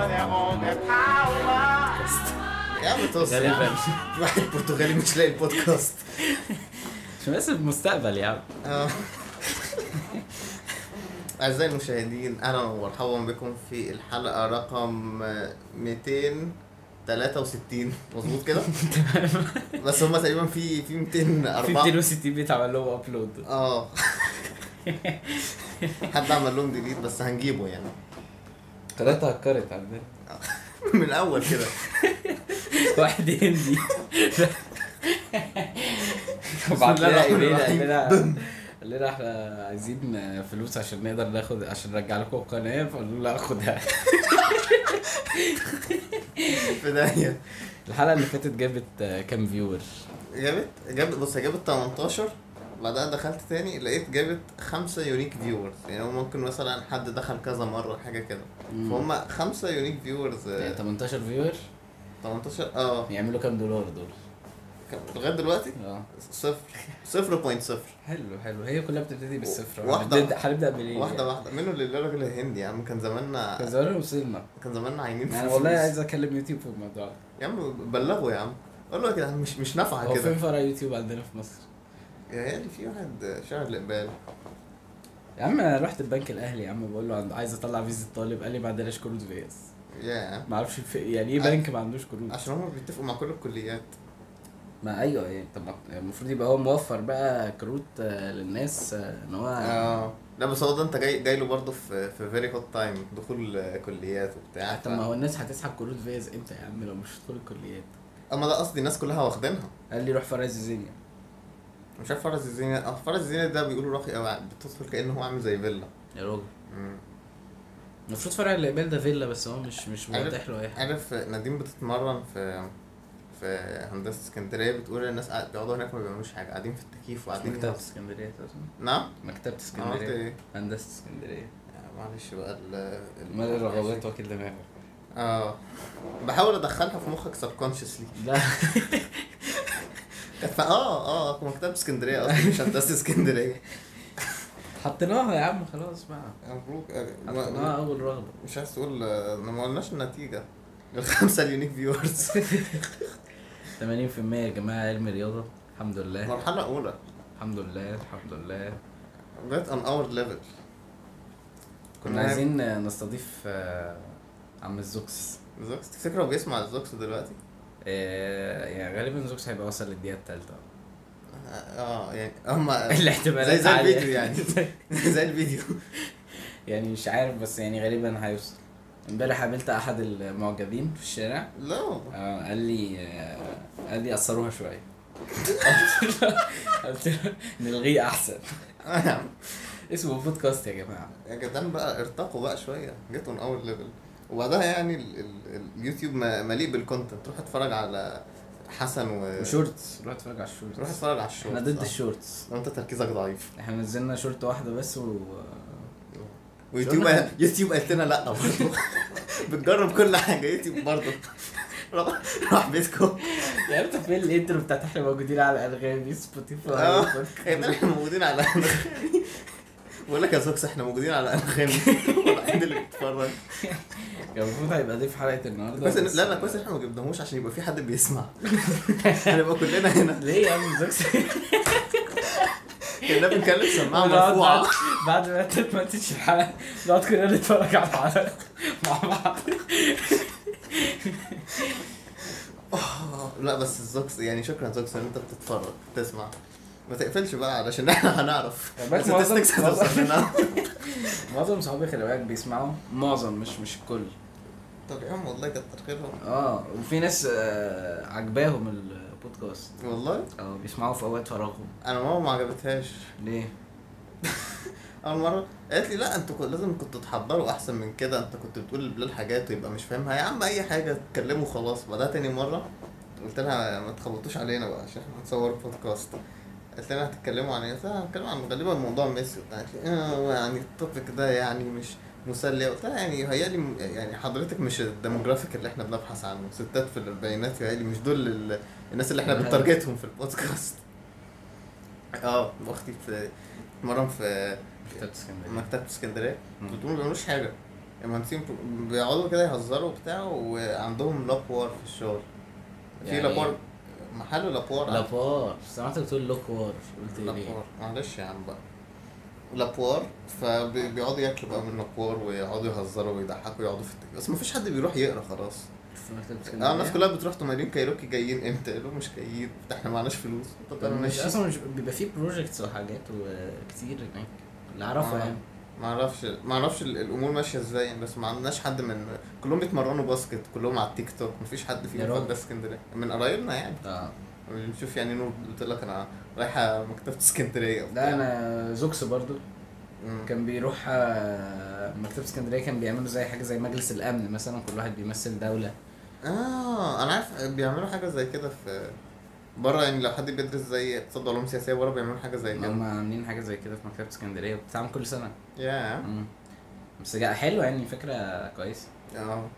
power. يا عم توصل واحد برتغالي مش لاقي البودكاست عشان بس المستقبل يا عم. أعزائي المشاهدين أهلا ومرحبا بكم في الحلقة رقم 263 مظبوط كده؟ بس هما تقريبا في في في 204 260 بيت عمل لهم ابلود آه حد عمل لهم delete بس هنجيبه يعني قناتها هكرت عندنا من الأول كده. واحد هندي. بسم بعت الله لنا ايميل الرحيم. قال لنا إحنا عايزين فلوس عشان نقدر ناخد عشان نرجع لكم القناة فقالوا لا خدها في الحلقة اللي فاتت جابت كام viewer جابت جابت بص هي جابت 18 بعدها دخلت تاني لقيت جابت خمسة unique viewers يعني هو ممكن مثلا حد دخل كذا مرة حاجة كده. فهم خمسة unique viewers يعني 18 viewer 18 آه. يعملوا كام دولار دول؟ كم- لغاية دلوقتي؟ آه. صفر. صفر point صفر. حلو حلو. هي كلها بتبتدي بالصفر. واحدة- هنبدأ- هنبدأ بالإيه؟ واحدة واحدة. منه للراجل الهندي يا عم. كان زماننا كان زمان وصلنا كان زماننا عاينين في أنا والله. عايز أكلم يوتيوب في الموضوع ده. يا عم بلغوا يا عم. قول له يا جدعان مش مش نافعة هو كده. فين فرع يوتيوب عندنا في مصر؟ يا عيالي في واحد شهر الإقبال يا عم أنا رحت البنك الأهلي يا عم بقول له عند- عايز أطلع فيزا طالب قال لي ما عندناش كروت في اس يا ما أعرفش. يعني إيه بنك ما عندوش كروت؟ عشان هم بيتفقوا مع كل الكليات. ما أيوه يعني طب المفروض يبقى هو موفر بقى كروت آه، للناس آه، إن هو آه. لا بس هو ده أنت جاي جاي له برضه في في very hot time دخول آه، كليات وبتاع. طب ما هو الناس هتسحب كروت في اس إمتى يا عم لو مش هتدخل الكليات؟ أما ده قصدي الناس كلها واخدينها. قال لي روح فرع الزيزينيا مش عارف فرز الزينة. آه فرز الزينة ده بيقولوا راقي قوي بتدخل كأنه هو عامل زي فيلا. يا راجل. المفروض فرع الإقبال ده فيلا بس هو مش مش موضح له أي حاجة. عارف نادين بتتمرن في في هندسة اسكندرية بتقول الناس بيقعدوا هناك ما بيعملوش حاجة قاعدين في التكييف وقاعدين مكتبة هنا. اسكندرية تقصد نعم. قلت اسكندرية. إيه؟ هندسة اسكندرية. آه، معلش بقى ال ال- مال الرغبات واكل دماغك. آه. بحاول أدخلها في مخك subconsciously لا. في- آه آه مكتبة اسكندرية أصلا مش هندسة اسكندرية. حطيناها يا عم خلاص بقى. مبروك. آه، حطيناها أول رغبة. مش عايز تقول آه، ما قلناش النتيجة. الخمسة ال unique viewers 80% يا جماعة علم رياضه الحمد لله. مرحلة أولى. الحمد لله الحمد لله. جت on our level. كنا عايزين نستضيف آه، عم الزوكس. زوكس تفتكر هو بيسمع الزوكس دلوقتي؟ آه، يعني غالبا زوكس هيبقى وصل للدقيقة الثالثه آه يعني هما الاحتمالات زي زي. الفيديو يعني. زي الفيديو. يعني مش عارف بس يعني غالبا هيوصل. امبارح قابلت أحد المعجبين في الشارع. لا آه، قال لي آه، قال لي قصروها شوية. قلت له نلغيه أحسن. آه. اسمه بودكاست يا جماعة. يا جدعان بقى ارتقوا بقى شوية. جت on our level. وبعدها يعني ال ال اليوتيوب مليء بال content روح اتفرج على حسن و و shorts روح اتفرج على ال shorts. روح اتفرج على الشورت إحنا ضد ال shorts. لو انت تركيزك ضعيف. إحنا نزلنا شورت واحدة بس و ويوتيوب. يوتيوب قالت لنا لا برضه بتجرب كل حاجة. يوتيوب برضه روح بيتكم يا انت فين ال intro بتاعت إحنا موجودين على انغامي آه. سبوتيفاي إحنا موجودين على انغامي بقول لك يا زوكس إحنا موجودين على أنغامي. الوحيد اللي بيتفرج. كان المفروض هيبقى ضيف حلقة النهارده بس- لا لا كويس إحنا ما جبناهوش عشان يبقى في حد بيسمع. هنبقى كلنا هنا. ليه يا عم زوكس؟ كنا بنتكلم سماعة مرفوعة. بعد- ما انت تمنتج الحلقة نقعد كلنا نتفرج على الحلقة. مع بعض. لا بس الزوكس يعني شكرا زوكس إن انت بتتفرج تسمع ما تقفلش بقى علشان إحنا هنعرف. بس معظم- صحابي خلي بالك بيسمعوا معظم مش مش الكل. طب يا عم والله كتر خيرهم. آه وفي ناس آه، عجباهم البودكاست. والله؟ آه بيسمعوا في أوقات فراغهم. أنا ماما ما عجبتهاش. ليه؟ أول مرة. قالت لي لا أنتوا كنت- لازم كنتوا تحضروا أحسن من كده. أنت كنت بتقول لبلال حاجات ويبقى مش فاهمها. يا عم أي حاجة اتكلموا خلاص. بعدها تاني مرة قلت لها ما تخبطوش علينا بقى عشان إحنا هنصور بودكاست. قالت هتتكلموا عن إيه؟ قلت لها هنتكلم عن غالبا موضوع ميسي وبتاع قالت لي آه يعني ال topic ده يعني مش مسلي قلت لها يعني هيالي يعني حضرتك مش ال demographic اللي إحنا بنبحث عنه. ستات في الأربعينات هيالي مش دول ال- الناس اللي إحنا بن target هم في البودكاست. آه أختي في مرة في مكتبة اسكندرية. مكتبة اسكندرية. مم. قلت لهم ما بيعملوش حاجة. المهندسين بيقعدوا كده يهزروا وبتاع وعندهم La Poire في الشغل. في يعني La Poire محل La Poire. La Poire. سمعتك بتقول لوكوار قلت ليه؟ La Poire. معلش يا عم بقى. La Poire فبيقعدوا ياكلوا بقى من La Poire ويقعدوا يهزروا ويضحكوا ويقعدوا في التك... بس مفيش حد بيروح يقرا خلاص. في آه الناس كلها بتروح تمارين كايروكي جايين إمتى؟ قالوا مش جايين. ده إحنا معناش فلوس. طب أنا مش أصلا مش بيبقى فيه projects وحاجات وكتير هناك. اللي أعرفه آه. يعني. ما أعرفش ما أعرفش ال- الأمور ماشيه إزاي يعني، بس ما عندناش حد من كلهم بيتمرنوا basket كلهم على التيك توك مفيش حد يا فيهم راجل. فات اسكندريه من قرايبنا يعني آه بنشوف يعني نور قلت لك أنا رايحة مكتبة اسكندرية وبتاع. ده أنا زوكس برضو مم. كان بيروح آه، مكتبة اسكندرية كان بيعملوا زي حاجة زي مجلس الأمن مثلا كل واحد بيمثل دولة آه أنا عارف بيعملوا حاجة زي كده في بره يعني لو حد بيدرس زي اقتصاد وعلوم سياسية بره بيعملوا حاجة زي هم كده عاملين حاجة زي كده في مكتبة اسكندرية بتتعمل كل سنة. يا مم. بس حلوة يعني فكرة كويسة. آه.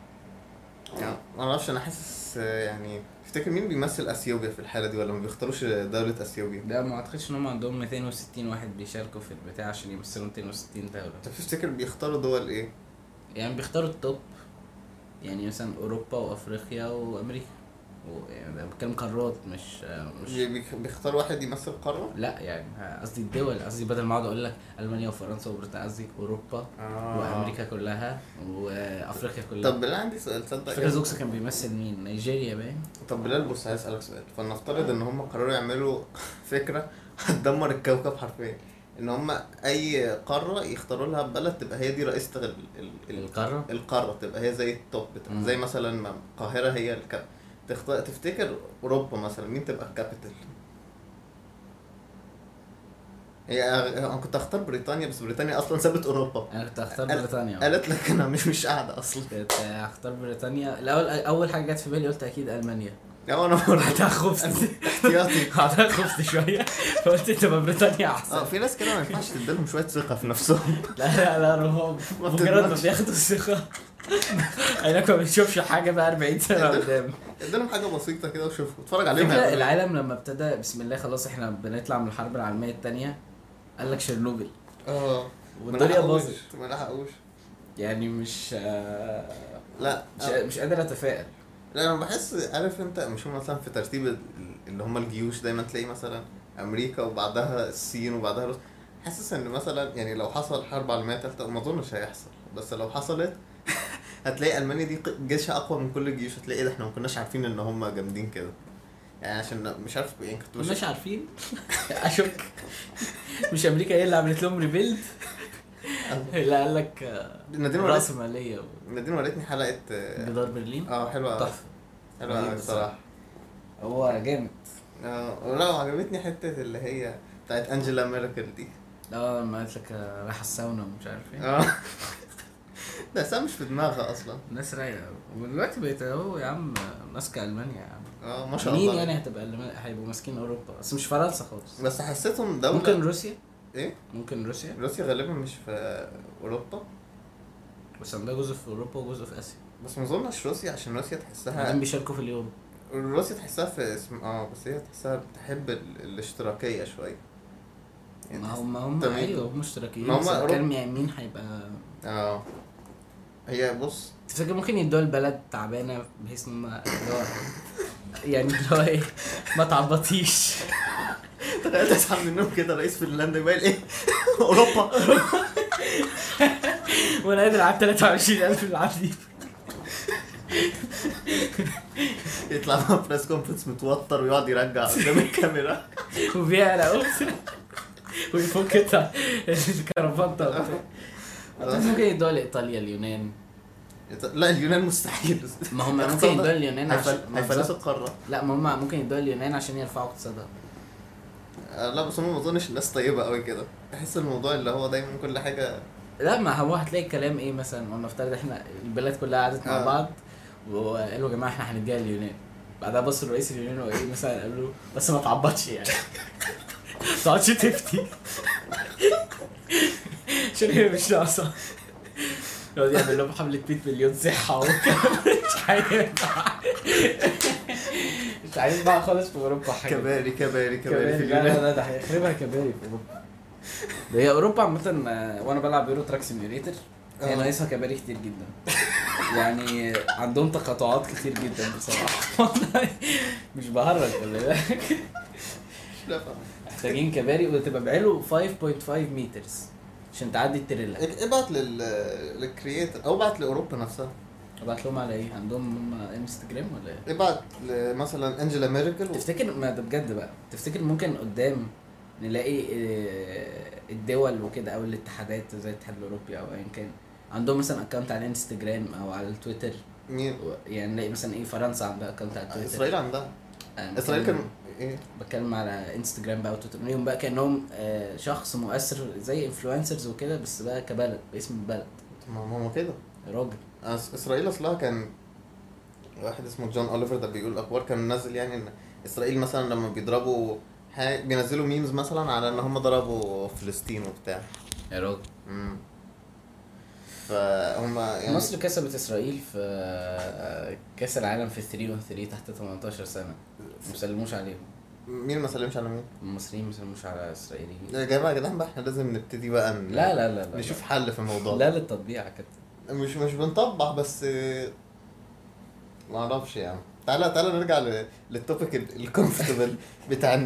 يعني ما أعرفش أنا حاسس يعني تفتكر مين بيمثل أثيوبيا في الحالة دي ولا ما بيختاروش دولة أثيوبيا؟ ده ما أعتقدش إن هم عندهم 260 واحد بيشاركوا في البتاع عشان يمثلوا 260 دولة. طب تفتكر بيختاروا دول إيه؟ يعني بيختاروا التوب يعني مثلا أوروبا وأفريقيا وأمريكا. يعني بتكلم قارات مش مش بي- بيختار واحد يمثل قارة؟ لا يعني قصدي الدول قصدي بدل ما اقعد أقول لك ألمانيا وفرنسا وبريطانيا قصدي أوروبا آه. وأمريكا كلها وأفريقيا كلها. طب بالله عندي سؤال تصدق فاكر كده؟ زوكس كان بيمثل مين؟ نيجيريا باين. طب بلال بص عايز اسالك سؤال. فلنفترض إن هم قرروا يعملوا فكرة هتدمر الكوكب حرفيا. إن هم أي قارة يختاروا لها بلد تبقى هي دي رئيسه ال... ال... ال... القارة؟ القارة تبقى هي زي ال top بتاع. زي مثلا القاهرة هي الك... تخت... تفتكر أوروبا مثلا مين تبقى ال capital هي أنا كنت هختار بريطانيا بس بريطانيا أصلا سابت أوروبا. أنا كنت هختار بريطانيا. قالت لك أنا مش مش قاعدة أصلا. كنت هختار بريطانيا. الأول أول حاجة جت في بالي قلت أكيد ألمانيا. لا أنا بعدها خفت احتياطي. بعدها خفت شوية. فقلت تبقى بريطانيا أحسن. آه في ناس كده ما ينفعش تديلهم شوية ثقة في نفسهم. لا لا لا رهاب مجرد ما. بياخدوا الثقة. عينك ما بتشوفش حاجة بقى 40 سنة قدام. اديلهم حاجة بسيطة كده وشوفوا اتفرج عليهم. العالم لما ابتدى بسم الله خلاص إحنا بنطلع من الحرب العالمية التانية قال لك شيرنوبل. آه. والدنيا ما باظت. ما لحقوش. يعني مش آه، لا مش مش قادر أتفائل. لا أنا بحس عارف أنت مش مثلا في ترتيب ال- اللي هم الجيوش دايما تلاقي مثلا أمريكا وبعدها الصين وبعدها روسيا حاسس إن مثلا يعني لو حصل حرب عالمية ثالثه وما أظنش هيحصل. بس لو حصلت هتلاقي ألمانيا دي جيشها أقوى من كل الجيوش. هتلاقي إيه ده؟ إحنا ما كناش عارفين إن هم جامدين كده. يعني عشان مش عارف يعني كنت مش بشوف عارفين. أشك. مش أمريكا هي اللي عملت لهم ريبيلد لا قال لك آه، نادين رأس وريتني مالية نادين وريتني حلقة آه جدار برلين؟ آه، حلوة تحفة. حلوة الصراحه هو جامد. آه لا وعجبتني حتة اللي هي بتاعت أنجيلا ميركل دي. آه لما قالت لك آه، رايحة الساونا ومش عارف إيه. ده سام مش في دماغها أصلا. الناس رايقة. ودلوقتي بقيت أهو يا عم ماسكة ألمانيا يا عم. آه ما شاء مين الله. يعني هتبقى ألمان- هيبقوا ماسكين أوروبا؟ بس مش فرنسا خالص. بس حسيتهم دولة ممكن روسيا؟ إيه؟ ممكن روسيا؟ روسيا غالبا مش في أوروبا. بس ده جزء في أوروبا وجزء في آسيا. بس ما أظنش روسيا عشان روسيا تحسها بيشاركوا في اليورو روسيا تحسها في اسم آه بس هي تحسها بتحب ال... الاشتراكية شوية. يعني ما هم هم تمام. أيوه هم اشتراكيين ما هم بس أوروبا- يعني مين هيبقى آه. هي بص تفتكر ممكن يدوا البلد تعبانة بحيث ان هم اللي هو يعني اللي هو إيه ما تعبطيش. تخيل تصحى من النوم كده رئيس فنلندا يبقى إيه؟ أوروبا. وأنا قادر على 23000 اللي عندي يطلع مع بريس كونفرنس متوتر ويقعد يرجع قدام الكاميرا. وبيعرق وبتاع ويفك الكرافته. ممكن يدوها لإيطاليا اليونان. لا اليونان مستحيل. ما هم ممكن يدوها اليونان عشان هيفلسوا. القارة. لا ما هم ممكن يدوها اليونان عشان يرفعوا اقتصادها. آه، لا بس هم ما اظنش الناس طيبة قوي كده. تحس الموضوع اللي هو دايما كل حاجة لا ما هو هتلاقي الكلام إيه مثلا؟ ولنفترض إحنا البلاد كلها قعدت مع آه. بعض وقالوا يا جماعة إحنا هنديها اليونان. بعدها بص الرئيس اليونان وايه مثلا؟ قال له بس ما تعبطش يعني. ما تقعدش تفتي. عشان هي مش ناقصه يقعد يعمل لهم حملة 100 مليون صحة مش هينفع مش بقى خالص في أوروبا حاجة. كباري كباري كباري. في كباري لا لا اليونان لا ده هيخربها كباري في أوروبا. ده هي أوروبا عامة آه، وأنا بلعب Euro Truck Simulator هي آه. ناقصها كباري كتير جدا. يعني عندهم تقاطعات كتير جدا والله مش بهرج خلي بالك. محتاجين كباري وتبقى بعلو 5.5 مترز عشان تعدي التريلا. ابعت للكرييتر أو ابعت لأوروبا نفسها. ابعت لهم على إيه؟ عندهم هم انستجرام ولا إيه؟ ابعت مثلا انجلا ميركل و... تفتكر ما ده بجد بقى؟ تفتكر ممكن قدام نلاقي آه، الدول وكده أو الاتحادات زي الاتحاد الأوروبي أو ايا كان؟ عندهم مثلا account على الانستجرام أو على التويتر مين؟ يعني نلاقي مثلا إيه؟ فرنسا عندها account على تويتر إسرائيل عندها. إسرائيل كان إيه. بتكلم على انستجرام بقى وتويتر. ليهم بقى كأنهم آه، شخص مؤثر زي influencers وكده بس بقى كبلد باسم البلد. ما هو كده. راجل. أس- إسرائيل أصلها كان واحد اسمه جون أوليفر ده بيقول أخبار كان منزل يعني إن إسرائيل مثلا لما بيضربوا حاجة بينزلوا memes مثلا على إن هم ضربوا فلسطين وبتاع. يا راجل. امم فهم يعني مصر كسبت إسرائيل في آه، كأس العالم في 3 و 3 تحت 18 سنة. ما سلموش عليهم. مين ما سلمش على مين؟ المصريين ما سلموش على الإسرائيليين. يا جماعة يا جدعان بقى إحنا لازم نبتدي بقى ن... لا لا لا لا نشوف حل في الموضوع لا للتطبيع كده. مش مش بنطبع بس ما أعرفش يعني تعالى تعالى نرجع ل- لل topic ال comfortable بتاع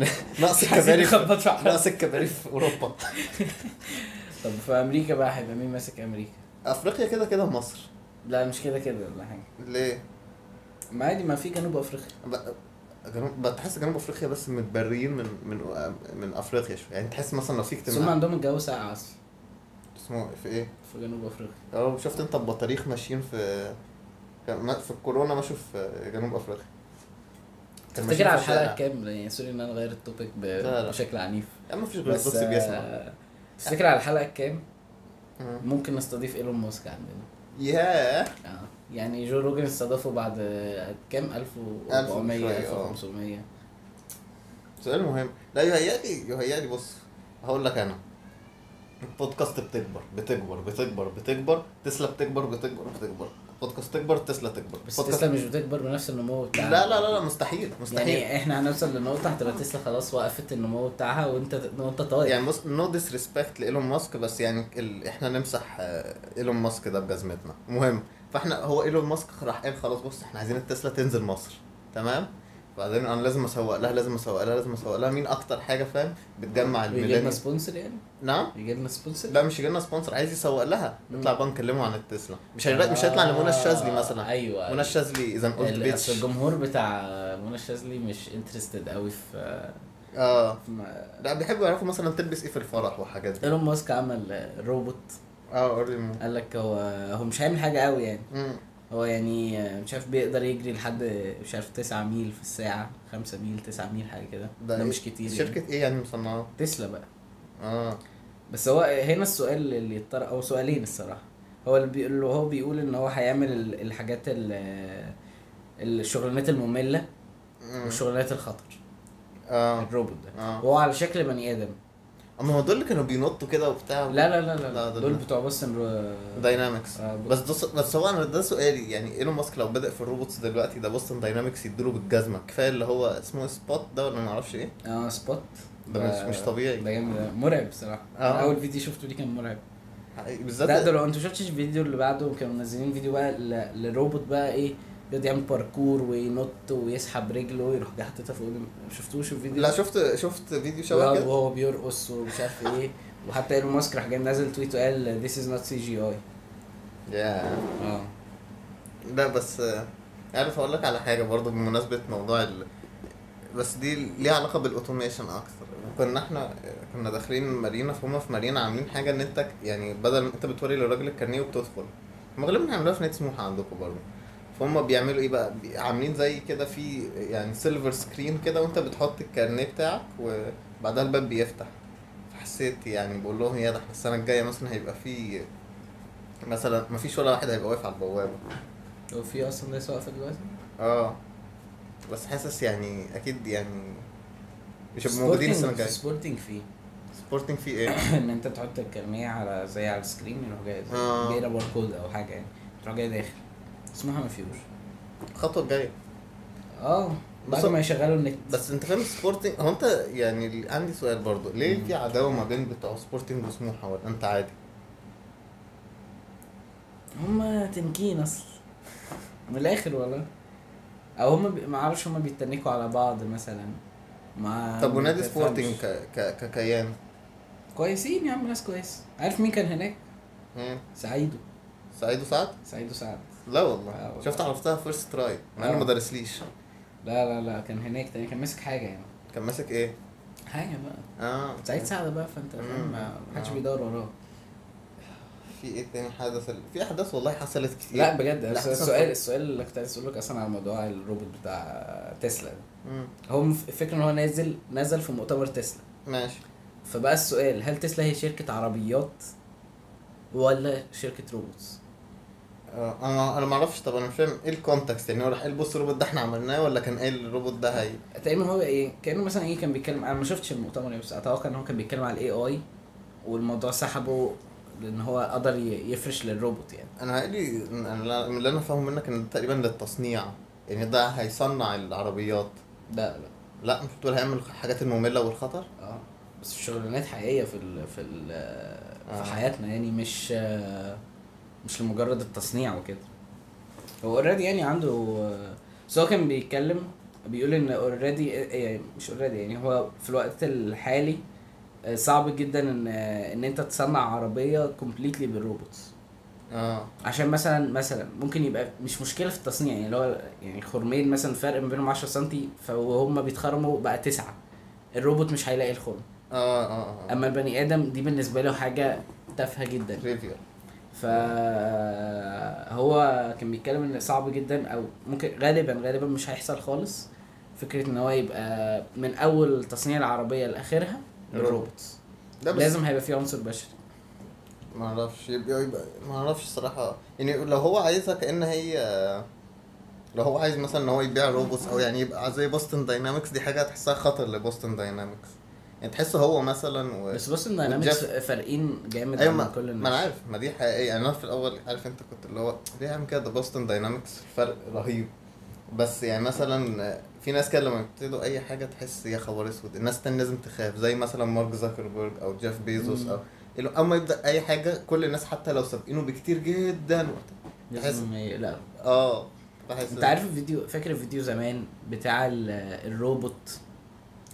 نقص الكباري في. نقص الكباري في أوروبا. طب في أمريكا بقى هيبقى مين ماسك أمريكا؟ أفريقيا كده كده مصر لا مش كده كده ولا حاجة. ليه؟ ما عادي ما في جنوب أفريقيا. جنوب بتحس جنوب أفريقيا بس متبريين من من من أفريقيا شوية. يعني تحس مثلا لو في بس هم اجتماع عندهم الجو ساقع أصلا. اسمه في إيه؟ في جنوب أفريقيا. آه شفت أنت البطاريق ماشيين في في الكورونا ماشوا في جنوب أفريقيا. تفتكر على الحلقة. الكام؟ يعني sorry إن أنا غير ال topic لا، لا. بشكل عنيف. عم مفيش غير بس بيسمع آه، تفتكر على الحلقة مم. ممكن نستضيف إيلون ماسك عندنا. ياه. آه. يعني جو روجن استضافه بعد آه، كام 1400 شوية، آه. 1500 سؤال مهم. لا يهيألي يهيألي بص هقول لك أنا. البودكاست بتكبر بتكبر بتكبر بتكبر تسلا بتكبر بتكبر بتكبر. بودكاست تكبر تسلا تكبر. بس تسلا مش بتكبر بنفس النمو لا بتاعها. لا لا لا مستحيل مستحيل يعني إحنا هنوصل لنقطة هتبقى تسلا خلاص وقفت النمو بتاعها وأنت وأنت طاير يعني بص no disrespect لإيلون ماسك بس يعني ال... إحنا نمسح آه، إيلون ماسك ده بجزمتنا. المهم فاحنا هو ايلون ماسك راح قال خلاص بص إحنا عايزين التسلا تنزل مصر تمام؟ بعدين أنا لازم اسوق لها لازم اسوق لها لازم اسوق لها. مين أكتر حاجة فاهم؟ بتجمع يجي لنا sponsor يعني؟ نعم. يجي لنا sponsor؟ لا مش يجيلنا sponsor عايز يسوق لها. نطلع بقى نكلمه عن التسلا. مش هيبقى مش هيطلع لمنى الشاذلي مثلا. أيوه منى الشاذلي اذا قلت bitch الجمهور بتاع منى الشاذلي مش interested قوي في آه. لا بيحبوا يعرفوا مثلا تلبس إيه في الفرح وحاجات دي. إيلون ماسك عمل روبوت آه قولي قال لك هو هو مش هيعمل حاجة قوي يعني. مم. هو يعني مش عارف بيقدر يجري لحد مش عارف 9 ميل في الساعة 5 ميل 9 ميل حاجة كده. ده إيه؟ مش كتير يعني. شركة إيه يعني مصنعة؟ تسلا بقى. آه. بس هو هنا السؤال اللي يضطر أو سؤالين الصراحة. هو اللي بيقول هو بيقول إن هو هيعمل ال- الحاجات ال- الشغلانات المملة مم. والشغلانات الخطر. آه. الروبوت ده. آه. هو على شكل بني آدم. أما هو دول اللي كانوا بينطوا كده وبتاع لا لا لا لا, لا، دول- دول بتوع Boston Dynamics آه، بس ده بس هو أنا ده سؤالي. يعني إيلون ماسك لو بدأ في ال robots دلوقتي ده Boston Dynamics يديله بالجزمة. كفاية اللي هو اسمه Spot ده ولا ما أعرفش إيه؟ آه Spot ده مش- مش طبيعي. ده جامد. مرعب بصراحة. آه. أول فيديو شفته ليه كان مرعب. بالذات لا ده لو أنتوا شفتش الفيديو اللي بعده كانوا منزلين فيديو بقى للروبوت بقى إيه يقعد يعمل باركور وينط ويسحب رجله ويروح جاي حاططها فوق ما شفتوش الفيديو؟ لا شفت شفت فيديو شبه كده؟ وهو بيرقص ومش عارف إيه. وحتى إيلون ماسك راح جاي نازل tweet وقال this is not CGI يا آه. لا بس آه، عارف أقول لك على حاجة برضو بمناسبة موضوع ال... بس دي ليها علاقة بال automation أكتر. كنا إحنا كنا داخلين مارينا فهم في مارينا عاملين حاجة إن أنت يعني بدل ما أنت بتوري للراجل الكارنيه وبتدخل. هم غالبا هيعملوها في نادي سموحة عندكم برضه. فهم بيعملوا إيه بقى؟ عاملين زي كده في يعني silver screen كده وأنت بتحط الكارنيه بتاعك وبعدها الباب بيفتح. فحسيت يعني بقول لهم يا ده إحنا السنة الجاية مثلا هيبقى في مثلا مفيش ولا واحد هيبقى واقف على البوابة. هو في أصلا ناس واقفة دلوقتي؟ آه. بس حاسس يعني أكيد يعني مش هيبقوا موجودين السنة الجاية. سبورتنج فيه. سبورتنج في إيه؟ إن أنت تحط الكارنيه على زي على ال screen يروح جاي آه. بيقرأ باركود أو حاجة يعني تروح جاي داخل. اسمها ما فيهوش. الخطوه الجايه آه. بعد بص- ما يشغلوا النت. بس أنت فاهم سبورتنج هو أنت يعني عندي سؤال برضو. ليه في عداوة ما بين بتوع سبورتنج وسموحة ولا أنت عادي؟ هما تنكين أصلا من الآخر والله. أو هما بي... ما أعرفش هما بيتنكوا على بعض مثلا. ما طب ونادي. سبورتنج ك... ك... ككيان؟ كويسين يا عم ناس كويس. عارف مين كان هناك؟ مم. سعيدو. سعيد وسعد سعيدو سعد. لا آه والله والله. شفت عرفتها first try مع إنه آه. ما درسليش. لا لا لا كان هناك تاني كان ماسك حاجة يعني. كان ماسك إيه؟ حاجة بقى. آه. سعيد سعد بقى فأنت فاهم. ما حدش آه. بيدور وراه في إيه تاني حدث. في أحداث والله حصلت كتير. لا بجد. السؤال السؤال اللي كنت عايز أسألك أصلا على موضوع الروبوت بتاع تسلا. هو الفكرة إن هو نازل نزل في مؤتمر تسلا. ماشي. فبقى السؤال هل تسلا هي شركة عربيات ولا شركة robots؟ آه، أنا أنا ما أعرفش طب أنا مش فاهم إيه ال context يعني هو راح قال بص الروبوت ده إحنا عملناه ولا كان قايل الروبوت ده هي تقريبا هو إيه كأنه مثلا إيه كان بيتكلم أنا ما شفتش المؤتمر يعني، بس أتوقع إن هو كان بيتكلم على ال AI والموضوع سحبه لإن هو قدر يفرش للروبوت يعني. أنا قالي أنا من اللي أنا فاهمه منك إن تقريبا للتصنيع. يعني ده هيصنع العربيات. لا لا لا مش بتقول هيعمل الحاجات المملة والخطر؟ آه بس شغلانات حقيقية في ال في ال آه. في حياتنا يعني مش آه، مش لمجرد التصنيع وكده. هو already يعني عنده بس هو كان بيتكلم بيقول إن already يعني مش already يعني هو في الوقت الحالي آه، صعب جدا إن إن أنت تصنع عربية completely بال robots. آه. عشان مثلا مثلا ممكن يبقى مش مشكلة في التصنيع يعني اللي هو يعني خرمين مثلا فرق ما بينهم 10 سم فهم بيتخرموا بقى تسعة. الروبوت مش هيلاقي الخرم. آه آه آه. أما البني آدم دي بالنسبة له حاجة تافهة جدا. trivial فهو كان بيتكلم إن صعب جدا أو ممكن غالبا غالبا مش هيحصل خالص. فكرة إن هو يبقى من أول تصنيع العربية لآخرها ال robots ده بس لازم هيبقى فيه عنصر بشري. ما أعرفش يبقى, يبقى ما أعرفش الصراحة. يعني لو هو عايزها كأن هي لو هو عايز مثلا إن هو يبيع robots أو يعني يبقى زي Boston Dynamics دي حاجة تحسها خطر ل Boston Dynamics يعني تحسه هو مثلا و... بس Boston Dynamics وجيف- فارقين جامد أيوه عن كل الناس. ما أنا عارف ما دي حقيقيه يعني أنا في الأول عارف أنت كنت اللي هو ليه عامل كده؟ ده Boston Dynamics فرق رهيب. بس يعني مثلا في ناس كده لما يبتدوا أي حاجة تحس يا خبر أسود. الناس تاني لازم تخاف زي مثلا مارك زاكربرج أو جيف بيزوس مم. أو أول ما يبدأ أي حاجة كل الناس حتى لو سابقينه بكتير جدا لازم يقلقوا آه بحس أنت عارف الفيديو فاكر الفيديو زمان بتاع ال- الروبوت؟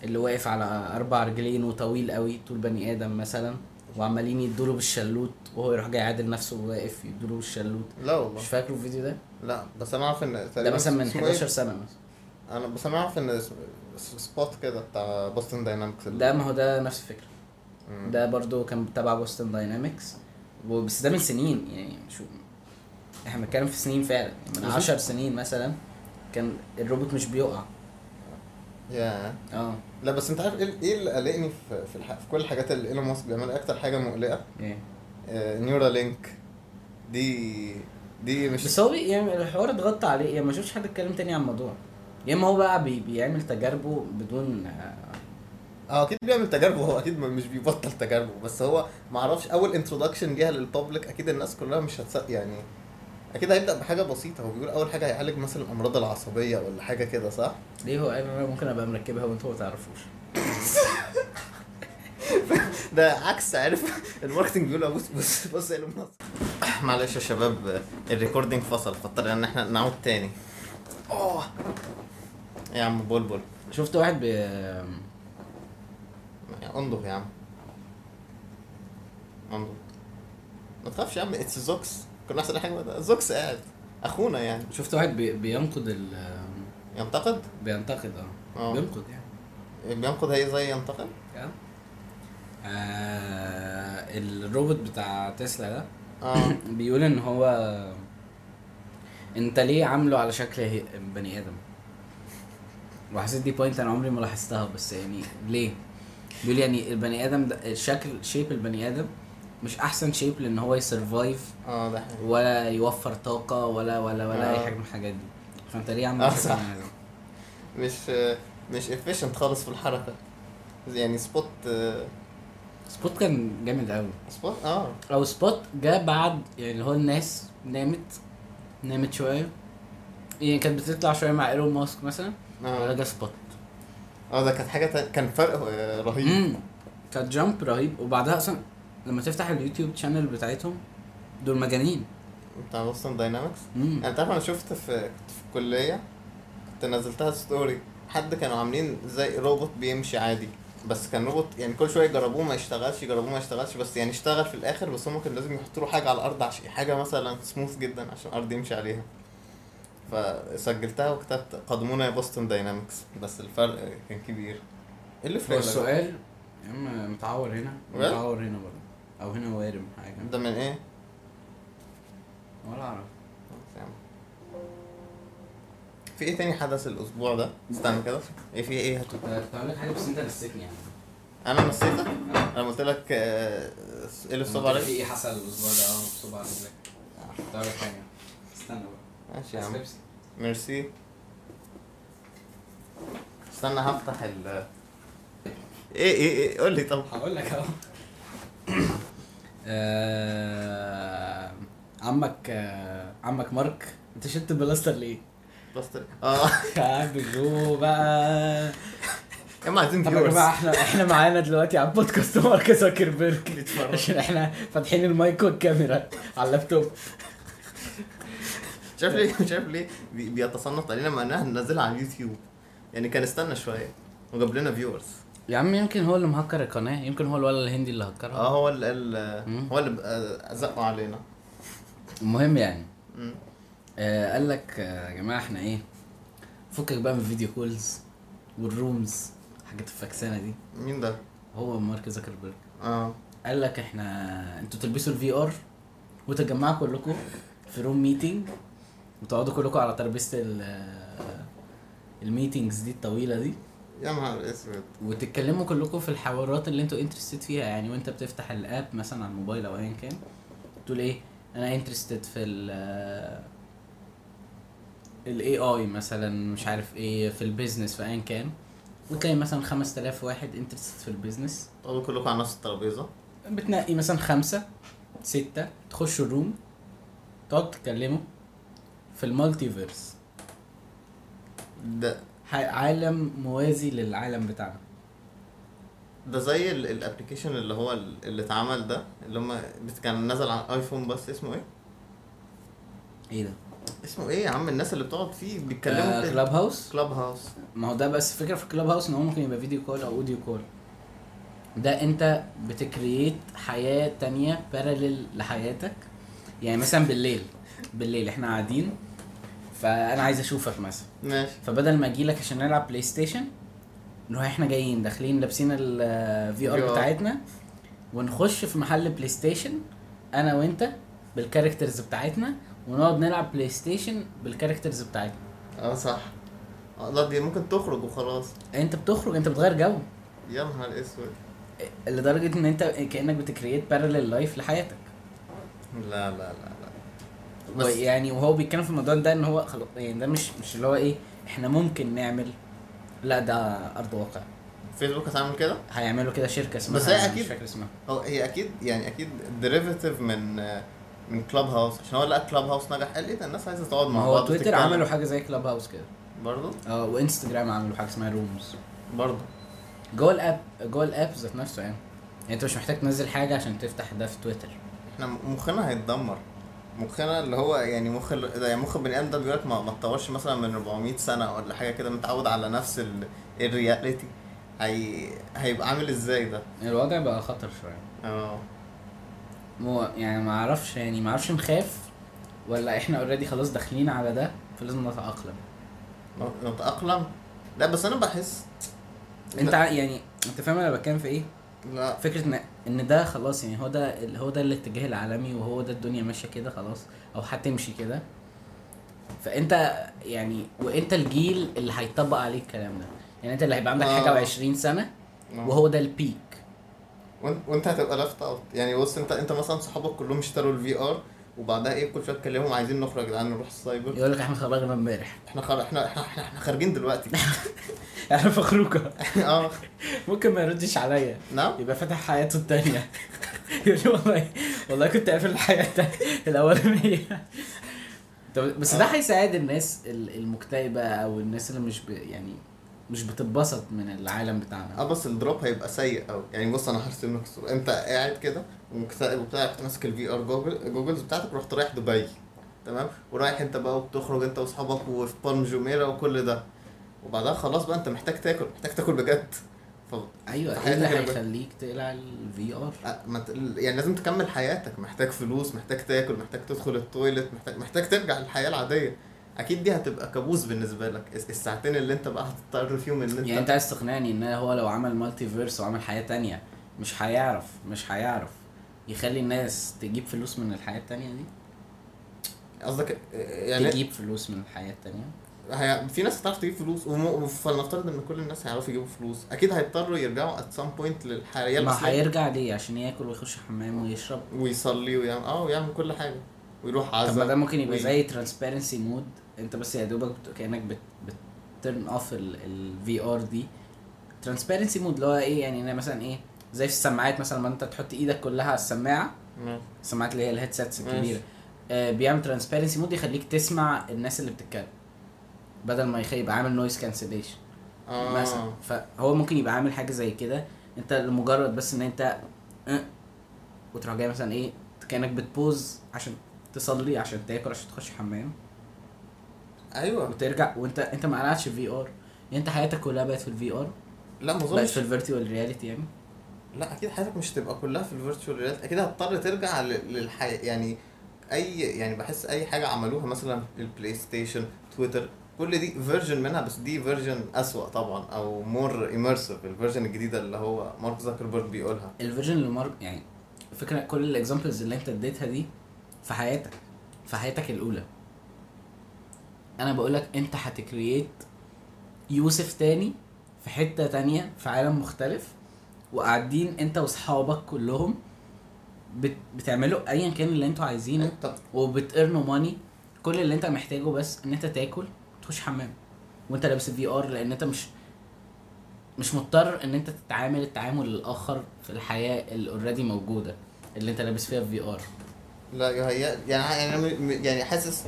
اللي واقف على أربع رجلين وطويل قوي طول بني آدم مثلا وعمالين يدوله بالشلوت وهو يروح جاي عادل نفسه وواقف يدوله بالشلوت. لا والله. مش فاكره الفيديو ده؟ لا بس أنا عارف ان ده مثلا من اسمه إيه؟ 11 سنة مثلا. أنا بس أنا عارف ان Spot كده بتاع Boston Dynamics ده ما هو ده نفس الفكرة. مم. ده برضو كان تبع Boston Dynamics بس ده من سنين يعني شو إحنا بنتكلم في سنين فعلا. من بالظبط. 10 سنين مثلا كان الروبوت مش بيقع. يا آه. لا بس انت عارف إيه إيه اللي قلقني في في, الح... في كل الحاجات اللي إيلون ماسك بيعملها؟ أكتر حاجة مقلقة إيه. آه Neuralink دي دي مش بس هو يعني الحوار اتغطى عليه. يعني ما شفتش حد اتكلم تاني عن الموضوع. يا إما هو بقى بي بيعمل تجاربه بدون آه، آه أكيد بيعمل تجاربه. هو أكيد مش بيبطل تجاربه. بس هو ما أعرفش أول introduction ليها لل public أكيد الناس كلها مش هتصدق يعني أكيد هيبدأ بحاجة بسيطة. هو بيقول أول حاجة هيعالج مثلا الأمراض العصبية ولا حاجة كده صح؟ ليه هو قال أنا ممكن أبقى مركبها وأنتوا ما تعرفوش؟ ده عكس عارف؟ ال marketing بيقول بص بص بص يا ماسك معلش يا شباب ال recording فصل فاضطرينا إن إحنا نعود تاني. آه يا عم بلبل شفت واحد يعني انضف يا عم. انضف ما تخافش يا عم it's Zucks كنا أحسن حاجة. Zucks قاعد أخونا يعني. شفت واحد بي بينقد ال ينتقد؟ بينتقد آه. آه. بينقد يعني. بينقد هي زي ينتقد؟ آه. آه الروبوت بتاع تسلا ده آه. بيقول إن هو أنت ليه عامله على شكل بني آدم؟ وحسيت دي point أنا عمري ما لاحظتها بس يعني ليه؟ بيقول يعني البني آدم ده الشكل shape البني آدم مش أحسن shape لإن هو ي survive آه ده ولا يوفر طاقة ولا ولا ولا أي آه. حاجة من الحاجات دي. فأنت ليه عامل آه، صح. آدم؟ مش مش efficient خالص في الحركة. يعني Spot Spot كان جامد قوي Spot آه. أو Spot جه بعد يعني اللي هو الناس نامت نامت شوية. يعني كانت بتطلع شوية مع ايلون ماسك مثلا. ولا آه ده Spot آه ده كانت حاجة كان فرق آه، رهيب. كانت jump رهيب. وبعدها أصلا لما تفتح ال YouTube channel بتاعتهم دول مجانين. بتاع Boston Dynamics مم. انت عارف أنا شفت في كنت في الكلية كنت نزلتها story حد كانوا عاملين زي روبوت بيمشي عادي. بس كان روبوت يعني كل شوية يجربوه ما يشتغلش يجربوه ما يشتغلش. بس يعني اشتغل في الآخر بس هم كان لازم يحطوا له حاجة على الأرض عشان حاجة مثلا سموث جدا عشان الأرض يمشي عليها. فسجلتها وكتبت قدمونا يا Boston Dynamics بس الفرق كان كبير. إيه اللي فرق؟ السؤال يا عم متعور هنا؟ متعور هنا برضه. أو هنا وارم حاجة. ده من إيه؟ ولا أعرف. في إيه تاني حدث الأسبوع ده؟ استنى كده. إيه في إيه؟ هتقول؟ كنت هقول لك حاجة بس أنت نسيتني يعني. أنا نسيتك؟ أنا قلت لك آه، إيه اللي في عليك؟ إيه حصل الأسبوع ده؟ أه مكتوب على رجلك. كنت هقول لك حاجة. استنى بقى. ماشي يا عم. بيبسي. ميرسي. استنى هفتح ال إيه إيه إيه؟ قول لي طب. هقول لك أهو. آه، عمك آه، عمك مارك انت شلت البلاستر ليه؟ بس آه. عم جو بقى. يا عم عايزين طب يا viewers جماعة إحنا إحنا معانا دلوقتي على البودكاست مارك زاكربيرج بيتفرج. عشان إحنا فاتحين المايك والكاميرا على اللابتوب. مش عارف ليه؟ مش عارف ليه؟ بي- بيتصنت علينا مع انها هننزلها على اليوتيوب. يعني كان استنى شوية وجاب لنا viewers يا عم يمكن هو اللي مهكر القناة يمكن هو الولد الهندي اللي هكرها آه هو ال ال. هو اللي زقوا علينا المهم يعني. آه قال لك آه، يا جماعة إحنا إيه فكك بقى من ال video calls وال rooms حاجات الفكسانة دي مين ده؟ هو مارك زكربيرج آه قال لك إحنا أنتوا تلبسوا ال VR وتجمعوا كلكم في room meeting وتقعدوا كلكم على ترابيزة ال- ال meetings دي الطويلة دي يا نهار أسود. وتتكلموا كلكم في الحوارات اللي أنتوا interested فيها يعني وانت بتفتح ال app مثلا على الموبايل أو ايا كان تقول إيه؟ أنا interested في ال ال AI مثلا مش عارف إيه في ال business في ايا كان. وتلاقي مثلا 5000 واحد interested في ال business تقعدوا كلكم على نفس الترابيزة. بتنقي مثلا خمسة ستة تخشوا ال room تقعدوا تتكلموا في ال multiverse. ده عالم موازي للعالم بتاعنا. ده زي ال application اللي هو ال- اللي اتعمل ده اللي هم كان نزل على ال iPhone بس اسمه إيه؟ إيه ده؟ اسمه إيه يا عم؟ الناس اللي بتقعد فيه بيتكلموا آه Clubhouse Clubhouse ما هو ده بس فكرة في ال Clubhouse إن هو ممكن يبقى video call أو audio call ده أنت بت create حياة تانية parallel لحياتك. يعني مثلا بالليل بالليل إحنا قاعدين فأنا عايز أشوفك مثلا. ماشي. فبدل ما أجي لك عشان نلعب PlayStation نروح إحنا جايين داخلين لابسين ال VR. بتاعتنا ونخش في محل PlayStation أنا وأنت بال characters بتاعتنا ونقعد نلعب PlayStation بال characters بتاعتنا. آه صح. آه لا دي ممكن تخرج وخلاص. أنت بتخرج أنت بتغير جو. يا نهار أسود. لدرجة إن أنت كأنك بت create parallel life لحياتك. لا لا لا. بس يعني وهو بيتكلم في الموضوع ده إن هو خلاص يعني ده مش مش اللي هو إيه إحنا ممكن نعمل لا ده أرض واقع. فيسبوك هتعمل كده؟ هيعملوا كده شركة اسمها بس هي مش أكيد- فاكر اسمها. هو هي أكيد يعني أكيد derivative من من Clubhouse عشان هو لقى Clubhouse نجح قال إيه ده؟ الناس عايزة تقعد مع هو بعض تويتر وتتكلم. عملوا حاجة زي Clubhouse كده. برضه آه وإنستجرام عملوا حاجة اسمها rooms برضه جوه ال app جوه ال app ذات نفسه يعني. يعني أنت مش محتاج تنزل حاجة عشان تفتح ده في تويتر. إحنا مخنا هيتدمر. مخنا اللي هو يعني مخ يعني مخ البني آدم ده بيقول لك ما ما اتطورش مثلا من 400 سنة ولا حاجة كده متعود على نفس ال- ال reality هي هيبقى عامل إزاي ده؟ الوضع بقى خطر شوية. آه. مو يعني ما أعرفش يعني ما أعرفش نخاف ولا إحنا اوريدي خلاص داخلين على ده فلازم نتأقلم. نتأقلم؟ لا بس أنا بحس أنت يعني أنت فاهم أنا بتكلم في إيه؟ لا. فكرة ان إن ده خلاص يعني هو ده هو ده الاتجاه العالمي وهو ده الدنيا ماشية كده خلاص أو هتمشي كده. فأنت يعني وأنت الجيل اللي هيطبق عليه الكلام ده. يعني أنت اللي هيبقى عندك آه. حاجة و20 سنة وهو ده البيك وانت وأنت هتبقى لافت اوت يعني بص انت أنت مثلا صحابك كلهم اشتروا الفي ار وبعدها إيه كل شوية تكلمهم عايزين نخرج يا جدعان نروح السايبر. يقول لك إحنا خرجنا امبارح. إحنا خر... إحنا إحنا إحنا, إحنا خارجين دلوقتي. إحنا فخروكه آه. ممكن ما يردش عليا. نعم. يبقى فاتح حياته التانية. يقول لي والله والله كنت قافل الحياة التا- الأولانية طب بس ده آه. هيساعد الناس ال- المكتئبة أو الناس اللي مش ب... يعني مش بتتبسط من العالم آه بتاعنا بس ال drop هيبقى سيء قوي يعني بص أنا هرسم لك الصورة أنت قاعد كده ومكتئب وبتاع رحت ماسك ال VR goggle goggles بتاعتك ورحت رايح دبي. تمام؟ ورايح انت بقى وبتخرج انت واصحابك وفي Palm Jumeirah وكل ده. وبعدها خلاص بقى انت محتاج تاكل محتاج تاكل بجد. ف أيوه إيه اللي هيخليك تقلع ال VR يعني لازم تكمل حياتك. محتاج فلوس محتاج تاكل محتاج تدخل ال toilet محتاج محتاج ترجع للحياة العادية. أكيد دي هتبقى كابوس بالنسبة لك. الس- الساعتين اللي انت بقى هتضطر فيهم إن انت يعني انت عايز تقنعني إن هو لو عمل مالتي فيرس وعمل حياة تانية مش هيعرف مش هيعرف. يخلي الناس تجيب فلوس من الحياة التانية دي؟ قصدك يعني تجيب فلوس من الحياة التانية؟ هي... في ناس هتعرف تجيب فلوس وم... فلنفترض إن كل الناس هيعرفوا يجيبوا فلوس أكيد هيضطروا يرجعوا at some point للحياة ما هيرجع ليه؟ عشان ياكل ويخش حمام ويشرب. ويصلي ويعمل آه ويعمل كل حاجة. ويروح طب ما ده عزا ممكن يبقى وي- زي transparency mode أنت بس يا دوبك بت... كأنك بت بت turn off ال VR دي. transparency mode اللي هو إيه؟ يعني أنا مثلا إيه؟ زي في السماعات مثلا لما أنت تحط إيدك كلها على السماعة. السماعات اللي هي ال headsets. الكبيرة. آه بيعمل transparency mode يخليك تسمع الناس اللي بتتكلم بدل ما يبقى عامل noise cancellation آه. مثلا. فهو ممكن يبقى عامل حاجة زي كده. أنت لمجرد بس إن أنت أه وتروح جاي مثلا إيه كأنك بت pause عشان تصلي عشان تاكل عشان تخش حمام. أيوه. وترجع وأنت أنت ما قلعتش VR يعني أنت حياتك كلها بقت في ال VR لا ما بقت أظنش. في ال virtual reality يعني؟ لا أكيد حياتك مش هتبقى كلها في ال virtual reality. أكيد هتضطر ترجع للحياه يعني اي يعني بحس أي حاجة عملوها مثلا ال PlayStation Twitter كل دي version منها بس دي version أسوأ طبعا أو more immersive ال version الجديدة اللي هو مارك زاكربرج بيقولها. ال version اللي مارك يعني الفكرة كل ال examples اللي أنت اديتها دي في حياتك في حياتك الأولى. أنا بقول لك أنت هت create يوسف تاني في حتة تانية في عالم مختلف. وقاعدين انت واصحابك كلهم بت... بتعملوا ايا كان اللي أنتوا عايزينه وبت earn وا money كل اللي انت محتاجه بس ان انت تاكل وتخش حمام. وانت لابس ال VR لأن انت مش مش مضطر ان انت تتعامل التعامل الآخر في الحياة اللي already موجودة اللي انت لابس فيها VR لا يعني يعني يعني حاسس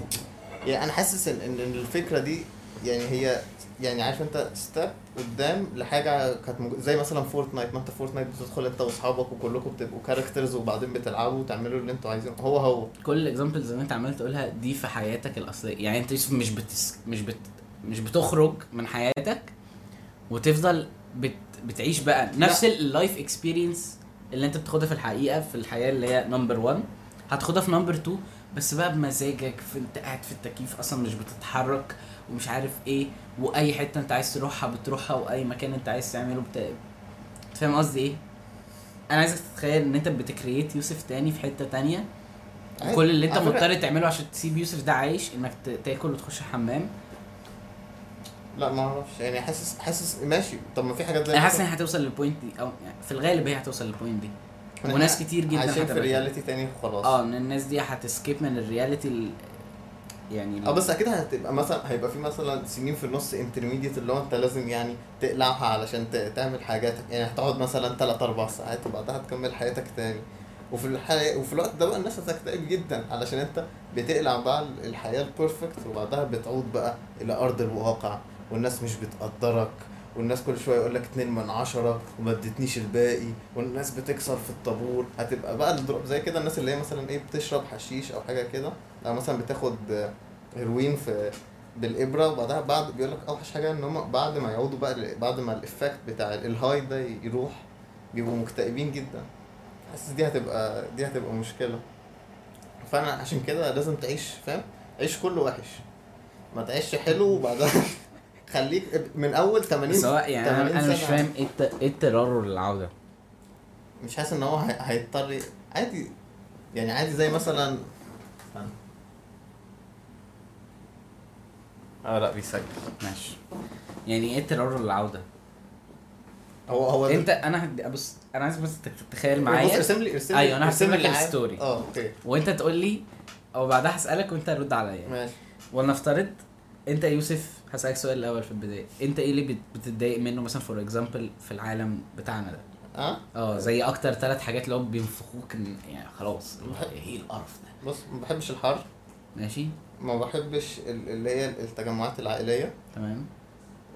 يعني أنا حاسس إن الفكرة دي يعني هي يعني عارف انت step قدام لحاجة كانت موجو- زي مثلا Fortnite ما انت Fortnite بتدخل انت واصحابك وكلكم بتبقوا characters وبعدين بتلعبوا وتعملوا اللي أنتوا عايزينه. هو هو. كل ال examples اللي انت عمال تقولها دي في حياتك الأصلية. يعني انت يوسف مش بتس... مش بت... مش بتخرج من حياتك وتفضل بت... بتعيش بقى نفس ال life experience اللي انت بتاخدها في الحقيقة في الحياة اللي هي number 1 هتاخدها في number 2 بس بقى بمزاجك في انت قاعد في التكييف أصلا مش بتتحرك. ومش عارف إيه وأي حتة انت عايز تروحها بتروحها وأي مكان انت عايز تعمله بت... فاهم قصدي إيه؟ أنا عايزك تتخيل إن أنت بت create يوسف تاني في حتة تانية. كل اللي أنت مضطر تعمله عشان تسيب يوسف ده عايش إنك تاكل وتخش الحمام. لا ما أعرفش. يعني حاسس حاسس ماشي. طب ما في حاجات زي أنا حاسس إن هتوصل لل point دي أو يعني في الغالب هي هتوصل لل point دي. وناس كتير جدا عايشين في هتبقى كده. reality تاني وخلاص. آه إن الناس دي هت escape من ال reality ال... يعني آه بس أكيد هتبقى مثلا هيبقى في مثلا سنين في النص intermediate اللي هو انت لازم يعني تقلعها علشان تعمل حاجاتك. يعني هتقعد مثلا 3 4 ساعات وبعدها تكمل حياتك تاني. وفي الحياة وفي الوقت ده بقى الناس هتكتئب جدا علشان انت بتقلع بقى الحياة ال perfect وبعدها بتعود بقى إلى أرض الواقع والناس مش بتقدرك. والناس كل شوية يقول لك اتنين من عشرة وما ادتنيش الباقي والناس بتكسر في الطابور. هتبقى بقى زي كده الناس اللي هي مثلا إيه بتشرب حشيش أو حاجة كده. أو مثلا بتاخد هيروين في بالإبرة وبعدها بعد بيقول لك أوحش حاجة إن هم بعد ما يعودوا بقى بعد ما ال effect بتاع ال high ده يروح بيبقوا مكتئبين جدا. حاسس دي هتبقى دي هتبقى مشكلة. فأنا عشان كده لازم تعيش فاهم؟ عيش كله وحش. ما تعيش حلو وبعدها خليك من أول 80 سواء يعني 80 أنا, أنا مش. فاهم إيه إيه التضرر للعوده مش حاسس إن هو هي- هيضطر عادي. يعني عادي زي مثلا آه لا بيسجل. ماشي. يعني إيه التضرر للعوده هو هو انت أنا هدي بص أنا عايز بس تت- تتخيل بص معايا. ارسم لي ارسم لي أيوة، أنا هرسم لك. ال story. آه okay. وأنت تقول لي أو بعدها هسألك وأنت رد عليا. ماشي. ولنفترض انت يا يوسف هسألك سؤال الأول في البداية. انت إيه اللي بت- بتتضايق منه مثلا for example في العالم بتاعنا ده؟ آه آه زي أكتر ثلاث حاجات اللي هو بينفخوك يعني خلاص إيه القرف ده؟ بص ما بحبش الحر. ماشي. ما بحبش ال- اللي هي التجمعات العائلية. تمام.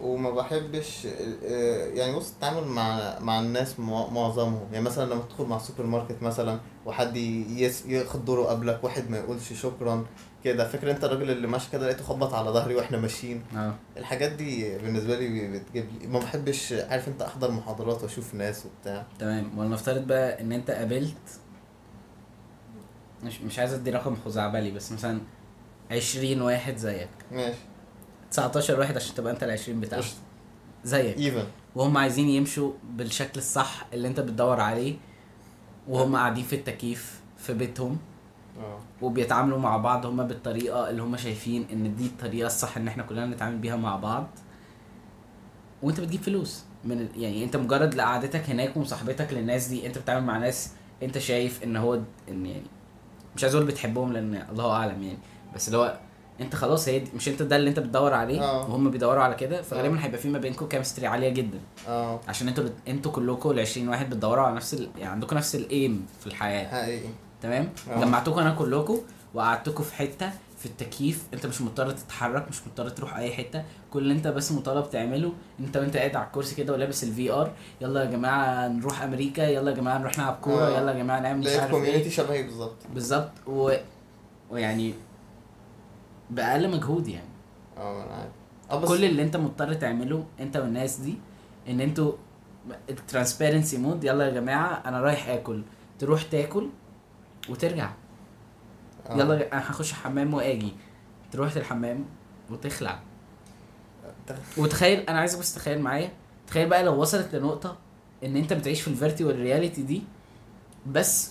وما بحبش آه، يعني بص التعامل مع مع الناس مع- معظمهم. يعني مثلا لما تدخل مع السوبر ماركت مثلا وحد ياخد دوره قبلك واحد ما يقولش شكرا كده. فاكر انت الراجل اللي ماشي كده لقيته خبط على ظهري وإحنا ماشيين؟ آه. الحاجات دي بالنسبة لي بتجيب لي ما بحبش عارف انت احضر محاضرات واشوف ناس وبتاع. تمام. ولنفترض بقى ان انت قابلت مش مش عايز ادي رقم خزعبلي بس مثلا 20 واحد زيك. ماشي. 19 واحد عشان تبقى انت ال 20 بتاعهم. قشطة. زيك. ايفن وهم عايزين يمشوا بالشكل الصح اللي انت بتدور عليه وهم قاعدين في التكييف في بيتهم. وبيتعاملوا مع بعض هما بالطريقة اللي هما شايفين إن دي الطريقة الصح إن إحنا كلنا نتعامل بيها مع بعض. وأنت بتجيب فلوس من يعني أنت مجرد لقعدتك هناك ومصاحبتك للناس دي أنت بتتعامل مع ناس أنت شايف إن هو إن يعني مش عايز أقول بتحبهم لأن الله أعلم يعني بس اللي هو أنت خلاص هي مش أنت ده اللي أنت بتدور عليه؟ آه. وهم بيدوروا على كده فغالبا آه. هيبقى في ما بينكم chemistry عالية جدا. آه. عشان أنتوا أنتوا كلكم ال 20 واحد بتدوروا على نفس ال... يعني عندكم نفس ال aim في الحياة. حقيقي. تمام؟ آه. جمعتكم أنا كلكم وقعدتكم في حتة في التكييف. انت مش مضطر تتحرك مش مضطر تروح أي حتة. كل اللي انت بس مطالب تعمله انت وانت قاعد على الكرسي كده ولابس ال VR يلا يا جماعة نروح أمريكا يلا يا جماعة نروح نلعب كورة آه. يلا يا جماعة نعمل مش عارف إيه. شبهي بالظبط. بالظبط. و... ويعني بأقل مجهود يعني. آه أنا عارف. بس كل اللي انت مضطر تعمله انت والناس دي ان أنتوا ال transparency mode يلا يا جماعة أنا رايح آكل. تروح تاكل وترجع آه. يلا أنا هخش الحمام وآجي تروح الحمام وتخلع وتخيل أنا عايزك بس تخيل معايا تخيل بقى لو وصلت لنقطة إن أنت بتعيش في ال virtual reality دي بس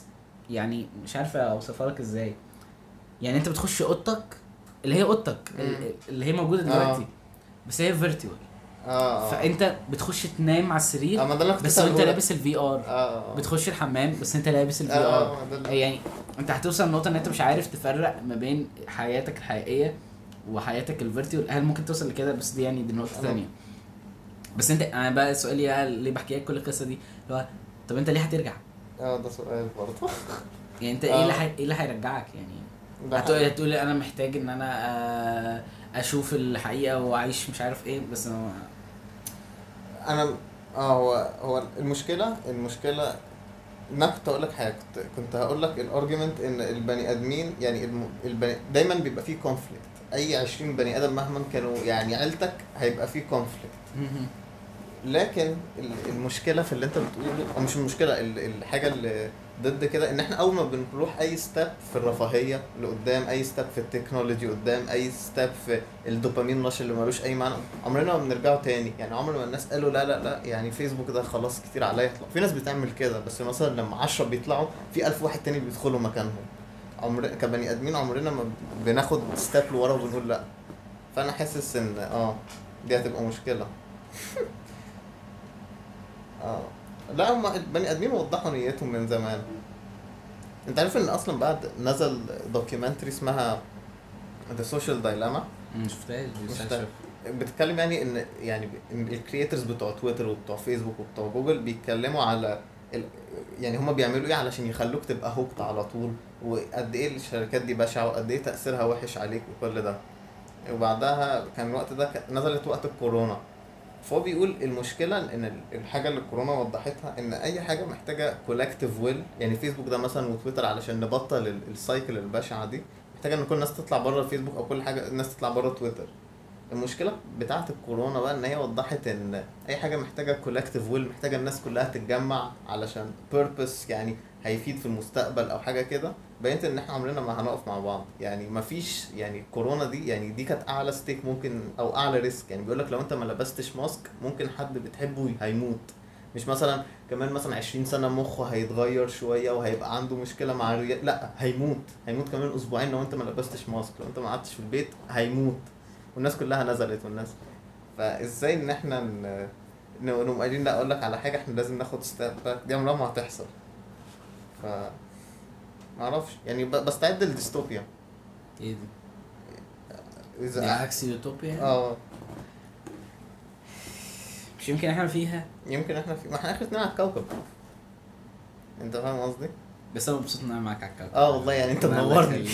يعني مش عارف اوصفها لك إزاي يعني أنت بتخش أوضتك اللي هي أوضتك. اللي هي موجودة آه. دلوقتي بس هي virtual آه آه فأنت بتخش تنام على السرير ما ده كنت بس وانت لك. لابس ال VR آه بتخش الحمام بس أنت لابس ال VR ده اللي- يعني أنت هتوصل لنقطة إن أنت مش عارف تفرق ما بين حياتك الحقيقية وحياتك ال virtual هل ممكن توصل لكده بس دي يعني دي نقطة. ثانية بس أنت أنا بقى سؤالي بقى ليه بحكي لك كل القصة دي اللي هو طب أنت ليه هترجع؟ آه ده سؤال برضه يعني أنت إيه. اللي إيه اللي هيرجعك يعني؟ هتقول حقيقي. هتقول أنا محتاج إن أنا آه، أشوف الحقيقة وأعيش مش عارف إيه بس أنا أنا آه هو هو المشكلة المشكلة أنا كنت هقول لك حاجة كنت كنت هقول لك ال argument إن البني آدمين يعني. البني دايما بيبقى فيه conflict أي 20 بني آدم مهما كانوا يعني عيلتك هيبقى فيه conflict لكن ال- المشكلة في اللي أنت بتقوله أو مش المشكلة ال- الحاجة اللي ضد كده إن إحنا أول ما بنروح أي step في الرفاهية لقدام أي step في ال technology قدام أي step في ال dopamine rush اللي ملوش أي معنى عمرنا ما بنرجعوا تاني. يعني عمر ما الناس قالوا لا لا لا يعني فيسبوك ده خلاص كتير عليا يطلع. في ناس بتعمل كده بس مثلا لما 10 بيطلعوا في 1000 واحد تاني بيدخلوا مكانهم. عمر كبني آدمين عمرنا ما بناخد step لورا وبنقول لا. فأنا حاسس إن آه دي هتبقى مشكلة. آه. لا هم البني آدمين وضحوا نيتهم من زمان. انت عارف ان أصلا بعد نزل documentary اسمها The Social Dilemma ما شفتهاش دي. بتتكلم يعني ان يعني ال creators بتوع تويتر وبتوع فيسبوك وبتوع جوجل بيتكلموا على ال... يعني هما بيعملوا إيه علشان يخلوك تبقى hooked على طول؟ وقد إيه الشركات دي بشعة وقد إيه تأثيرها وحش عليك وكل ده. وبعدها كان الوقت ده نزلت وقت الكورونا. فهو بيقول المشكلة إن ال- الحاجة اللي الكورونا وضحتها إن أي حاجة محتاجة collective will يعني فيسبوك ده مثلا وتويتر علشان نبطل ال- ال cycle البشعة دي محتاجة إن كل الناس تطلع بره الفيسبوك أو كل حاجة الناس تطلع بره تويتر المشكلة بتاعة الكورونا بقى إن هي وضحت إن أي حاجة محتاجة collective will محتاجة الناس كلها تتجمع علشان purpose يعني هيفيد في المستقبل أو حاجة كده. بينت إن إحنا عمرنا ما هنقف مع بعض. يعني ما فيش يعني الكورونا دي يعني دي كانت أعلى stake ممكن أو أعلى risk يعني بيقول لك لو أنت ما لبستش mask ممكن حد بتحبه هيموت. مش مثلا كمان مثلا 20 سنة مخه هيتغير شوية وهيبقى عنده مشكلة مع الرياض لا هيموت. هيموت كمان أسبوعين لو أنت ما لبستش mask لو أنت ما قعدتش في البيت هيموت. والناس كلها نزلت والناس. فإزاي إن إحنا ن- نقوم قايلين لا أقول لك على حاجة إحنا لازم ناخد back دي عمرها ما هتحصل. ف ما أعرفش يعني ب- بستعد للديستوبيا إيه دي؟ دي اذا عكس يوتوبيا؟ آه. مش يمكن إحنا فيها؟ يمكن إحنا في ما إحنا اخر اتنين على الكوكب انت فاهم قصدي؟ بس أنا مبسوط ان أنا معاك على الكوكب. آه والله يعني انت منورني.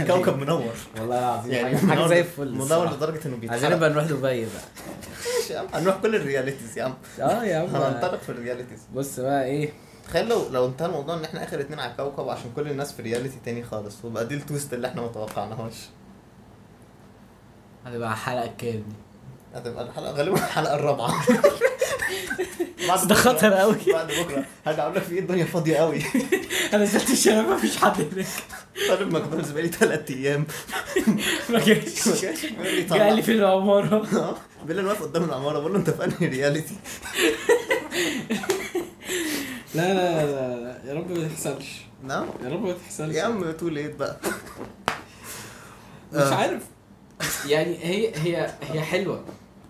الكوكب منور. والله العظيم يعني حاجة زي الفل منور. لدرجة إنه عايزين بيتحرق نبقى نروح دبي بقى. ماشي يا عم هنروح كل ال realities يا عم. آه يا عم. هننطلق في ال realities بص بقى إيه؟ تخيل لو لو انتهى الموضوع ان إحنا آخر اتنين على الكوكب عشان كل الناس في reality تاني خالص. ويبقى دي ال twist اللي إحنا ما توقعناهاش هتبقى حلقه كام دي؟ هتبقى الحلقة غالبا الحلقة الرابعة. بس ده خطر قوي بعد بكرة. هرجع أقول لك في إيه؟ الدنيا فاضية قوي أنا نزلت الشارع مفيش حد هناك. طالب ماكدونالدز بقالي ثلاث أيام. ما جاش. ما جاش. لي جاي لي طلع في العمارة. آه بيقول لي واقف قدام العمارة. بقول له أنت في انهي reality لا لا لا لا يا رب ما تحصلش. نعم. يا رب ما تحصلش. يا عم too late بقى؟ مش آه. عارف. يعني هي هي هي حلوة.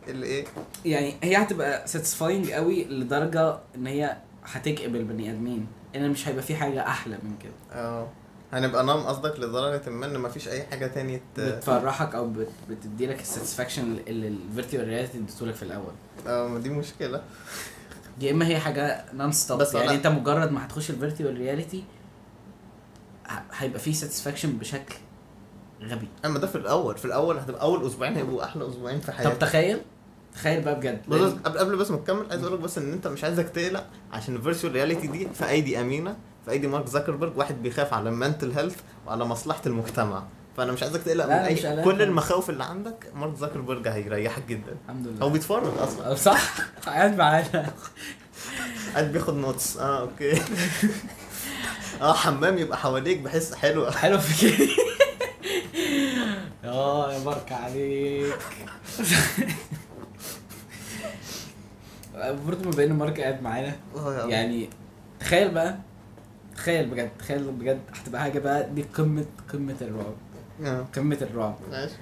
اللي إيه؟ يعني هي هتبقى satisfying قوي لدرجة إن هي هتكئب البني آدمين. إن مش هيبقى في حاجة أحلى من كده. آه. هنبقى نام قصدك لدرجة ما إن مفيش أي حاجة تانية ت... بتفرحك أو بت- بتديلك ال satisfaction اللي ال virtual reality اديتهولك في الأول. آه ما دي مشكلة. يا إما هي حاجة non-stop بس يعني أنا- أنت مجرد ما هتخش ال virtual reality هيبقى فيه satisfaction بشكل غبي. أما ده في الأول. في الأول هتبقى أول أسبوعين هيبقوا أحلى أسبوعين في طب حياتك. تخيل تخيل بقى بجد. بص قبل قبل بس ما تكمل عايز أقول لك بس إن أنت مش عايزك تقلق عشان ال virtual reality دي في أيدي أمينة في أيدي مارك زكربرج واحد بيخاف على ال mental health وعلى مصلحة المجتمع. فأنا مش عايزك تقلق من مش قلقان كل. المخاوف اللي عندك مارك زكربرج هيريحك جدا. الحمد لله هو بيتفرج أصلا. أه، صح. قاعد معانا. قاعد بياخد notes آه okay. آه حمام يبقى حواليك بحس حلوة. حلو في كده. آه يا بركة عليك. برضه ما بين مارك قاعد معانا يا يعني تخيل بقى تخيل بجد تخيل بجد هتبقى حاجة بقى دي قمة قمة الرعب. آه، قمه الرعب ماشي.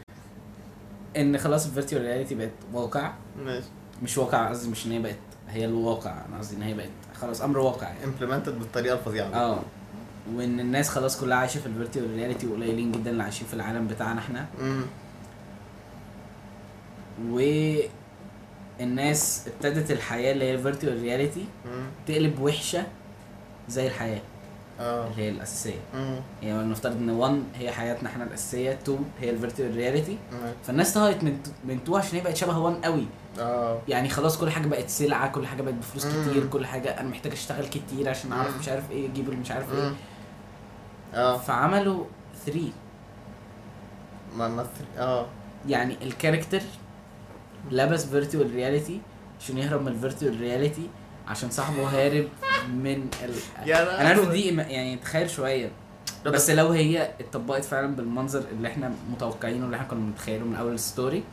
إن خلاص ال virtual reality بقت واقع. ماشي. مش واقع قصدي مش إن هي بقت هي الواقع أنا قصدي إن هي بقت. خلاص أمر واقع يعني. implemented بالطريقة الفظيعة. آه. وإن الناس خلاص كلها عايشة في ال virtual reality وقليلين جدا اللي عايشين في العالم بتاعنا إحنا. امم والناس ابتدت الحياة اللي هي ال virtual reality تقلب وحشة زي الحياة. آه اللي هي الأساسية. يعني نفترض إن 1 هي حياتنا إحنا الأساسية 2 هي ال virtual reality. فالناس طهقت من من 2 عشان هي بقت شبه 1 قوي. آه. يعني خلاص كل حاجة بقت سلعة كل حاجة بقت بفلوس مم. كتير كل حاجة أنا محتاج أشتغل كتير عشان أعرف. مش عارف إيه أجيب مش عارف إيه. آه. فعملوا 3 ما مثل آه. يعني ال character لبس virtual reality عشان يهرب من ال virtual reality عشان صاحبه هارب من ال... أنا عارف دي يعني تخيل شوية. بس لو هي اتطبقت فعلا بالمنظر اللي إحنا متوقعينه اللي إحنا كنا متخيله من أول ال story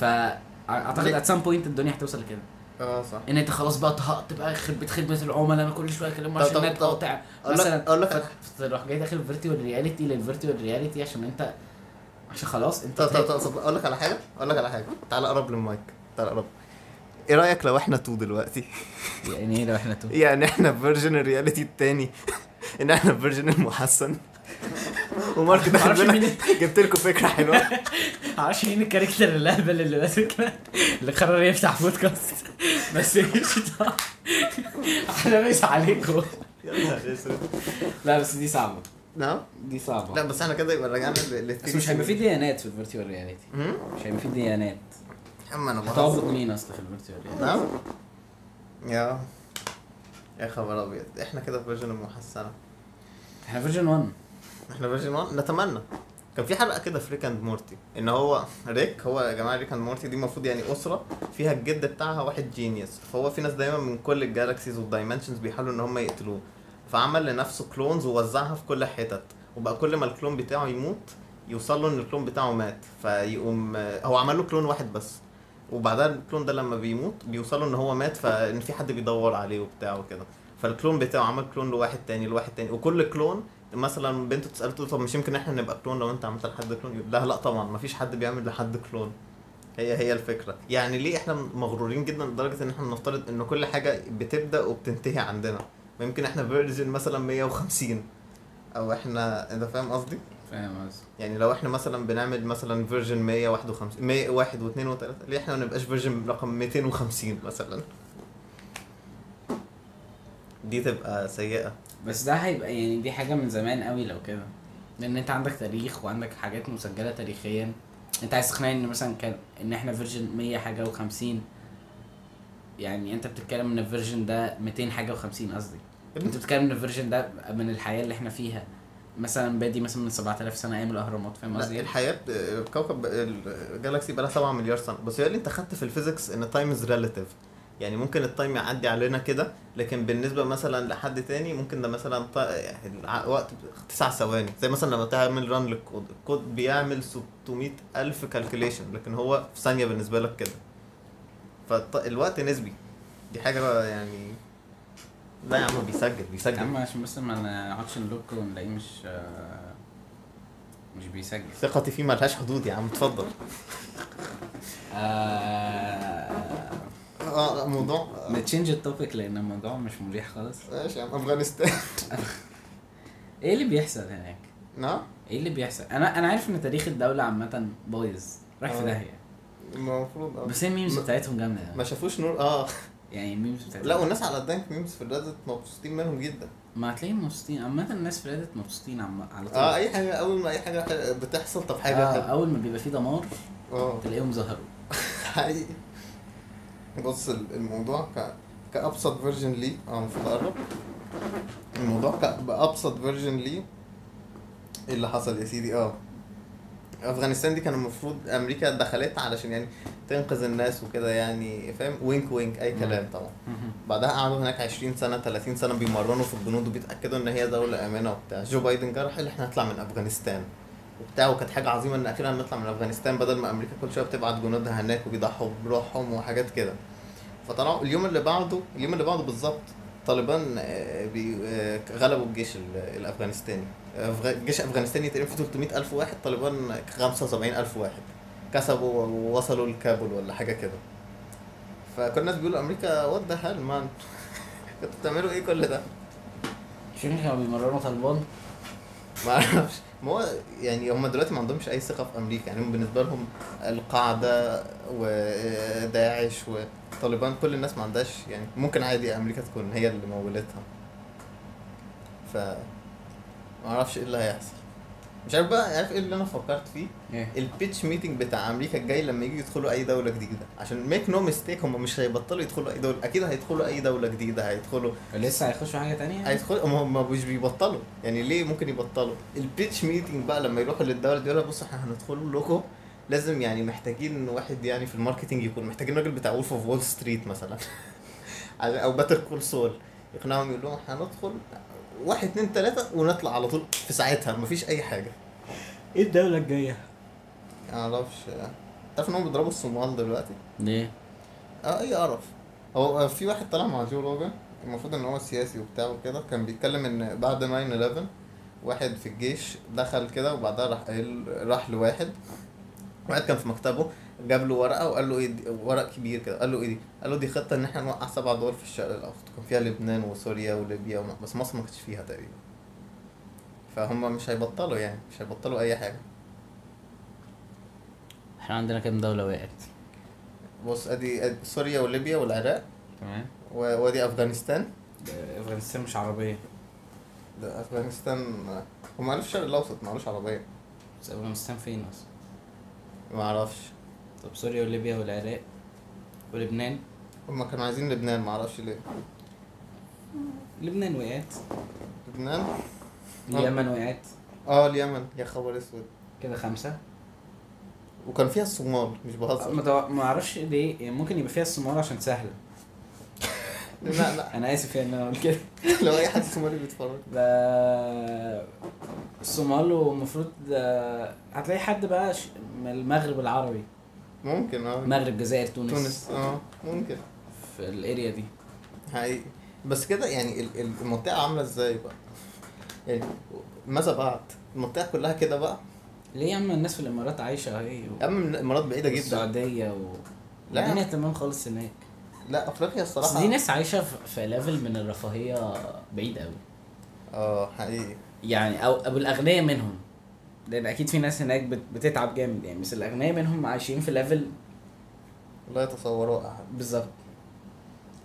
فاعتقد؟ at some point الدنيا هتوصل لكده. آه صح. إن أنت خلاص بقى طهقت بقى خدمه خدمه العملاء أنا كل شوية أكلمهم طب- عشان النت قاطع. أقول لك مثلا أقول لك تروح جاي داخل فيرتوال رياليتي للفيرتوال رياليتي عشان انت عشان خلاص أنت طب طب طب أقول لك على حاجة أقول لك على حاجة. تعال قرب للمايك. تعال قرب إيه رأيك لو إحنا تو دلوقتي؟ يعني إيه لو إحنا تو؟ يعني إحنا فيرجن الرياليتي التاني. ان إحنا فيرجن المحسن. ومارك لنا مين- جبت لكم فكرة حلوة. معرفش مين الكاركتر اللهبل اللي ماسكنا اللي قرر يفتح بودكاست بس طبعا. إحنا مش عليكم. لا بس دي صعبة. نعم؟ دي صعبة. لا بس إحنا كده يبقى رجعنا بس مش هيبقى في ديانات في ال virtual reality؟ مش هيبقى في ديانات. عم أنا بهزر مين أصلا في ال virtual reality نعم؟ يا. يا خبر أبيض. إحنا كده version المحسنة إحنا version 1 إحنا version 1 نتمنى. كان في حلقة كده في ريك أند مورتي. إن هو ريك هو يا جماعة ريك أند مورتي دي المفروض يعني أسرة. فيها الجد بتاعها واحد genius فهو في ناس دايما من كل ال galaxies وال dimensions بيحاولوا إن هم يقتلوه. فعمل لنفسه clones ووزعها في كل حتت. وبقى كل ما ال clone بتاعه يموت يوصل له إن ال clone بتاعه مات. فيقوم هو عمل له clone واحد بس. وبعدها ال clone ده لما بيموت بيوصلوا إن هو مات فإن في حد بيدور عليه وبتاع وكده. فال clone بتاعه عمل clone لواحد تاني لواحد تاني. وكل clone مثلا بنته تساله تقول طب مش يمكن إحنا نبقى clone لو أنت عملت لحد clone؟ يقول لا لا طبعا ما فيش حد بيعمل لحد clone. هي هي الفكرة. يعني ليه إحنا مغرورين جدا لدرجة إن إحنا نفترض إن كل حاجة بتبدأ وبتنتهي عندنا؟ ويمكن إحنا version مثلا 150 أو إحنا أنت فاهم قصدي؟ فاهم قصدي. يعني لو إحنا مثلا بنعمل مثلا version 151 101 و2 و3 ليه إحنا ما نبقاش version رقم 250 مثلا؟ دي تبقى سيئة. بس ده هيبقى يعني دي حاجة من زمان قوي لو كده. لأن أنت عندك تاريخ وعندك حاجات مسجلة تاريخيا. أنت عايز تقنعني إن مثلا كان إن إحنا version 100 حاجة و50 يعني أنت بتتكلم إن ال version ده 200 حاجة و50 قصدي. أنت بتتكلم إن ال version ده من الحياة اللي إحنا فيها. مثلا بادي مثلا من 7000 سنة أيام الأهرامات فاهم قصدي؟ الحياة كوكب ال galaxy بقى لها 7 مليار سنة. بس هي اللي انت خدت في ال physics إن time is relative يعني ممكن ال time يعدي علينا كده لكن بالنسبة مثلا لحد تاني ممكن ده مثلا يعني وقت تسع ثواني. زي مثلا لما تعمل run لل code ال code بيعمل 600 ألف calculation لكن هو في ثانية بالنسبة لك كده. فالوقت نسبي. دي حاجة يعني لا يا عم بيسجل يا بيسجل عم عشان بس ما نقعدش نلوك ونلاقيه مش آه، مش بيسجل. ثقتي فيه ملهاش حدود يا عم اتفضل. آه آه موضوع. ن change ال topic لأن الموضوع مش مريح خالص. ماشي يا عم أفغانستان. إيه اللي بيحصل هناك؟ نعم؟ إيه اللي بيحصل؟ أنا أنا عارف إن تاريخ الدولة عامة بايظ. رايح في آه. داهية. المفروض آه. بس هي ال memes بتاعتهم جامدة. ما شافوش نور آه. يعني ال memes بتاعتهم لا والناس على قدامك memes في ال Reddit مبسوطين منهم جدا. ما هتلاقيهم مبسوطين. عامة الناس في Reddit مبسوطين عم... على طول. آه أي حاجة أول ما أي حاجة ح- بتحصل طب حاجة آه حلوة. أول ما بيبقى فيه دمار آه. تلاقيهم ظهروا. حقيقي. بص ال- الموضوع ك كأبسط version ليه آه المفروض أقرب. الموضوع ك... بأبسط version ليه إيه اللي حصل يا سيدي؟ آه. افغانستان دي كان المفروض أمريكا دخلتها علشان يعني تنقذ الناس وكده يعني فاهم؟ wink wink اي كلام طبعا. بعدها قعدوا هناك 20 سنة 30 سنة بيمرنوا في الجنود وبيتأكدوا إن هي دولة آمنة وبتاع. جو بايدن جه راح قال إحنا هنطلع من أفغانستان وبتاع وكانت حاجة عظيمة إن أخيرا نطلع من أفغانستان بدل ما أمريكا كل شوية بتبعت جنودها هناك وبيضحوا بروحهم وحاجات كده. فطلعوا اليوم اللي بعده اليوم اللي بعده بالظبط طالبان آه، آه، غلبوا الجيش ال- الأفغانستاني. الجيش الافغانستاني تقريبا فيه 300 ألف واحد طالبان 75 ألف واحد. كسبوا ووصلوا لكابول ولا حاجة كده. فكل الناس بيقولوا أمريكا what the hell man كنتوا بتعملوا إيه كل ده؟ شوف كانوا بيمرنوا طالبان؟ ما أعرفش. ما هو يعني هم دلوقتي ما عندهمش أي ثقة في أمريكا. يعني بالنسبة لهم القاعدة وداعش وطالبان كل الناس ما عندهاش يعني ممكن عادي أمريكا تكون هي اللي مولتها. ف ما أعرفش إيه اللي هيحصل. مش عارف بقى عارف إيه اللي أنا فكرت فيه؟ إيه؟ ال pitch meeting بتاع أمريكا الجاي لما يجي يدخلوا أي دولة جديدة. عشان make no mistake هم مش هيبطلوا يدخلوا أي دوله أكيد هيدخلوا أي دولة جديدة هيدخلوا لسه هيخشوا حاجة تانية؟ هيدخلوا هم مش بيبطلوا. يعني ليه ممكن يبطلوا؟ ال pitch meeting بقى لما يروحوا للدولة دي يقول لك بصوا إحنا هندخل لكم. لازم يعني محتاجين واحد يعني في ال marketing يكون محتاجين راجل بتاع Wolf of Wall Street مثلا. أو Better Call Saul يقنعهم يقول لهم هندخل واحد اتنين تلاتة ونطلع على طول في ساعتها مفيش أي حاجة. إيه الدولة الجاية؟ معرفش. تعرف إن هم بيضربوا الصومال دلوقتي؟ ليه؟ آه أي قرف. هو في واحد طلع مع جو روجن المفروض إن هو سياسي وبتاع وكده كان بيتكلم إن بعد 9 11 واحد في الجيش دخل كده وبعدها راح قايل راح لواحد. واحد كان في مكتبه جاب له ورقة وقال له إيه دي؟ ورق كبير كده. قال له إيه دي؟ قال له دي خطة إن إحنا نوقع سبع دول في الشرق الأوسط. كان فيها لبنان وسوريا وليبيا وم... بس مصر ما كانتش فيها تقريبا. فهم مش هيبطلوا يعني مش هيبطلوا أي حاجة. إحنا عندنا كام دولة وقعت بص أدي أدي سوريا وليبيا والعراق. تمام. وأدي أفغانستان. أفغانستان مش عربية. ده أفغانستان هم قالوا في الشرق الأوسط ما قالوش عربية. بس أفغانستان فين أصلا؟ ما أعرفش طب سوريا وليبيا والعراق ولبنان. هم كانوا عايزين لبنان ما أعرفش ليه. لبنان وقعت. لبنان؟ اليمن وقعت. آه اليمن. يا خبر أسود. كده خمسة. وكان فيها الصومال مش بهزر. ما أعرفش ليه يعني ممكن يبقى فيها الصومال عشان سهلة. لا لا. أنا آسف يعني ان أنا كده. لو أي حد صومالي بيتفرج. ده الصومال ومفروض هتلاقي حد بقى من المغرب العربي. ممكن آه. المغرب الجزائر تونس, تونس آه. ممكن. في الأريا دي. حقيقي. بس كده يعني ال- ال- المنطقة عاملة إزاي بقى؟ يعني ماذا بعد؟ المنطقة كلها كده بقى؟ ليه يا عم الناس في الإمارات عايشة أهي؟ و... يا عم الإمارات بعيدة جدا. السعوديه و لا. يا الدنيا. تمام خالص هناك. لا أفريقيا الصراحة دي ناس عايشة في- level من الرفاهية بعيد قوي. آه حقيقي. يعني أو أو الأغنياء منهم. لأن أكيد في ناس هناك بت- بتتعب جامد يعني بس الأغنياء منهم عايشين في level لا يتصوروه أحد. بالظبط.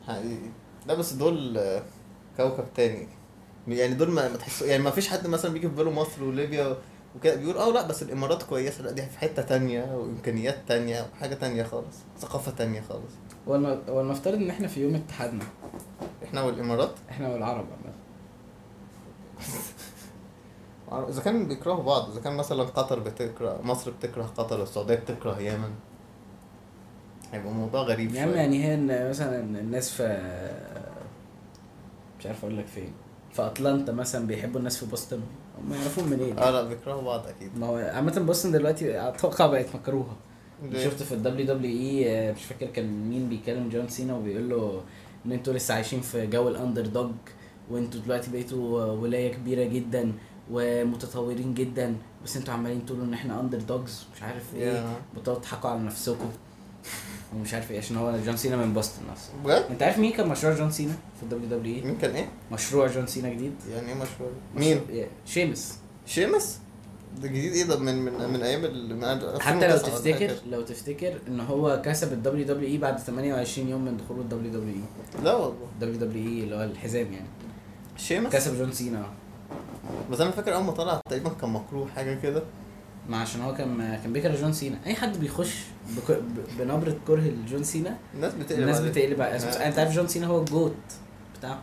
حقيقي. لا بس دول آه، كوكب تاني. يعني دول ما ما تحسوا يعني ما فيش حد مثلا بيجي في باله مصر وليبيا وكده. بيقول آه لا بس الإمارات كويسة. لا دي في حتة تانية وإمكانيات تانية وحاجة تانية خالص ثقافة تانية خالص. والم- والمفترض إن إحنا في يوم اتحادنا. إحنا والإمارات؟ إحنا والعرب عامة. إذا كان بيكرهوا بعض إذا كان مثلا قطر بتكره مصر بتكره قطر السعودية بتكره يمن. هيبقى الموضوع غريب يا عم. يعني هي إن مثلا الناس في مش عارف أقول لك فين في اتلانتا مثلا بيحبوا الناس في بوسطن هم يعرفون منين. آه لا بيكرهوا بعض أكيد. ما هو عامة بوسطن دلوقتي أتوقع بقت مكروهة؟ شفت في ال WWE مش فاكر كان مين بيكلم جون سينا وبيقول له إن أنتوا لسه عايشين في جو ال underdog وإنتوا دلوقتي بقيتوا ولاية كبيرة جدا ومتطورين جدا بس إنتوا عمالين تقولوا إن إحنا underdogs مش عارف إيه. يا. بتقعدوا تضحكوا على نفسكم. ومش عارف إيه عشان هو جون سينا من بوسطن أصلا. بجد؟ انت عارف مين كان مشروع جون سينا في الدبليو دبليو إي؟ مين كان إيه؟ مشروع جون سينا جديد. يعني إيه مشروع مين؟ مشروع- شيمس. شيمس؟ ده جديد إيه ده؟ من من من أيام من حتى لو 2009 ولا تفتكر حاجة. لو تفتكر ان هو كسب ال WWE بعد 28 يوم من دخوله ال WWE. لا والله. WWE اللي هو الحزام يعني. شيمس؟ كسب جون سينا. بس أنا فاكر أول ما طلع تقريبا كان مكروه حاجة كده. ما عشان هو كان كان بيكره جون سينا. أي حد بيخش بك... بنبرة كره لجون سينا الناس بتقلب الناس. بتقلب آه. أنت عارف جون سينا هو ال GOAT بتاعه.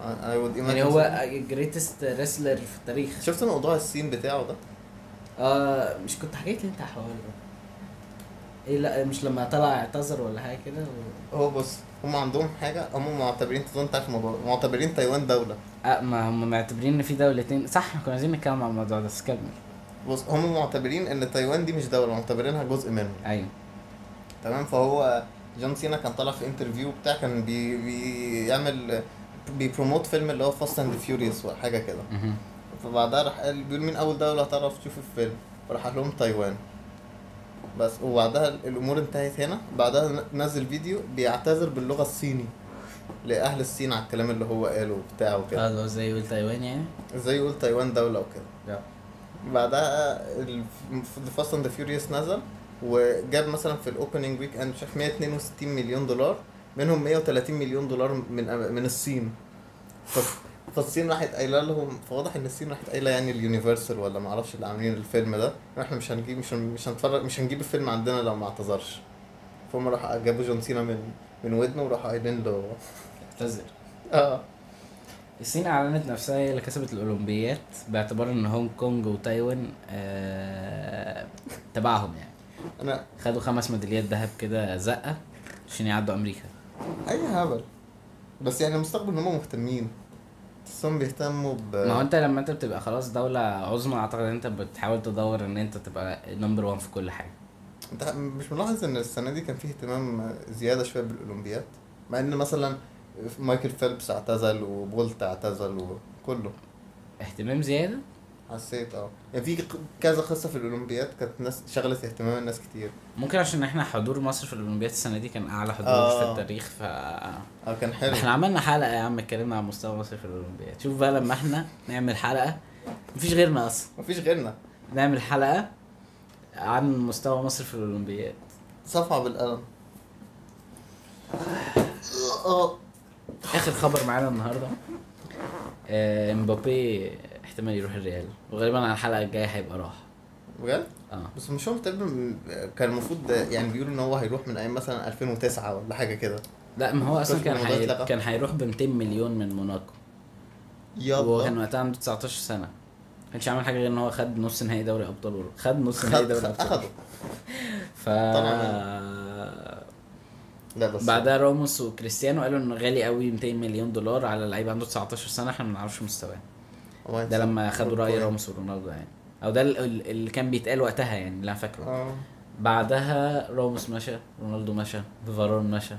I would يعني هو. greatest wrestler في التاريخ. شفت موضوع الصين بتاعه ده؟ آه مش كنت حكيت لي أنت ده. إيه لا مش لما طلع اعتذر ولا حاجة كده؟ و... هو بص هم عندهم حاجة هم معتبرين تظن انت عارف الموضوع معتبرين تايوان دولة. آه ما هم معتبرين إن في دولتين. صح إحنا كنا عايزين نتكلم عن الموضوع ده بس كمل. بص هم معتبرين إن تايوان دي مش دولة معتبرينها جزء منهم. أيوه. تمام؟ فهو جون سينا كان طالع في interview بتاع كان بي بيعمل بي promote فيلم اللي هو Fast and Furious وحاجه كده. فبعدها راح قال بيقول مين أول دولة هتعرف تشوف الفيلم؟ فراح قال لهم تايوان. بس وبعدها الأمور انتهت هنا. بعدها نزل فيديو بيعتذر باللغة الصيني لأهل الصين على الكلام اللي هو قاله وبتاع وكده. آه زي يقول تايوان يعني؟ إزاي يقول تايوان دولة وكده. بعدها Fast and Furious نزل وجاب مثلا في ال opening weekend مش عارف 162 مليون دولار منهم 130 مليون دولار من من الصين. فالصين راحت قايلة لهم فواضح إن الصين راحت قايلة يعني ال Universal ولا ما أعرفش اللي عاملين الفيلم ده إحنا مش هنجيب مش مش هنتفرج مش هنجيب الفيلم عندنا لو ما اعتذرش. فهم راحوا جابوا جون سينا من من ودنه وراحوا قايلين له اعتذر. آه. الصين أعلنت نفسها هي اللي كسبت الأولمبيات باعتبار إن هونج كونج وتايوان آه تبعهم يعني. أنا خدوا خمس ميداليات ذهب كده زقة عشان يعدوا أمريكا. أي هبل. بس يعني مستقبل إن هم مهتمين. تحسهم بيهتموا ب ما هو أنت لما أنت بتبقى خلاص دولة عظمى أعتقد إن أنت بتحاول تدور إن أنت تبقى number one في كل حاجة. أنت مش ملاحظ إن السنة دي كان فيه اهتمام زيادة شوية بالاولمبياد مع إن مثلا مايكل فيلبس اعتزل وبولت اعتزل وكله. اهتمام زيادة؟ حسيت آه. يعني في كذا قصة في الأولمبياد كانت ناس شغلت اهتمام الناس كتير. ممكن عشان إحنا حضور مصر في الأولمبياد السنة دي كان أعلى حضور آه. في التاريخ ف آه كان حلو. إحنا عملنا حلقة يا عم اتكلمنا عن مستوى مصر في الأولمبياد. شوف بقى لما إحنا نعمل حلقة مفيش غيرنا أصلا. مفيش غيرنا. نعمل حلقة عن مستوى مصر في الأولمبياد. صفعة بالقلم. آه. آخر خبر معانا النهارده آه، امبابي احتمال يروح الريال وغالبا على الحلقة الجاية هيبقى راح. بجد؟ آه. بس مش هو تقريبا كان المفروض يعني بيقولوا إن هو هيروح من أيام مثلا 2009 ولا حاجة كده. لا ما هو أصلا كان حي... كان هيروح ب 200 مليون من موناكو. وهو كان يلا وقتها عنده 19 سنة. ما كانش عامل حاجة غير إن هو خد نص نهائي دوري أبطال أوروبا. خد نص نهائي دوري أبطال أخده. ف لا بس بعدها راموس وكريستيانو قالوا انه غالي قوي 200 مليون دولار على لعيب عنده 19 سنة إحنا ما نعرفش مستواه. ده لما خدوا رأي. راموس ورونالدو يعني. أو ده ال- ال- اللي كان بيتقال وقتها يعني اللي أنا فاكره. آه. بعدها راموس مشى رونالدو مشى فارون مشى.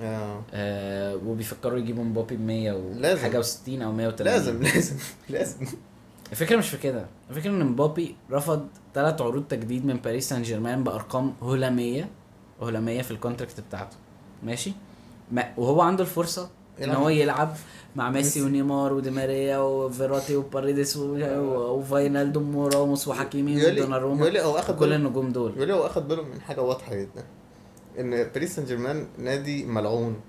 آه. آه وبيفكروا يجيبوا مبابي ب 100 لازم. وحاجه و60 أو 130 لازم لازم لازم. الفكرة مش في كده. الفكرة إن مبابي رفض ثلاث عروض تجديد من باريس سان جيرمان بأرقام هلاميه هلاميه في ال contract بتاعته. ماشي؟ ما وهو عنده الفرصة إن. هو يلعب مع ميسي. ونيمار ودي ماريا وفيراتي وباريديس و- و- وفاينالدوم وراموس وحكيمي ودوناروما كل النجوم دول. يقول هو أخد باله من حاجة واضحة جدا. إن باريس سان جيرمان نادي ملعون.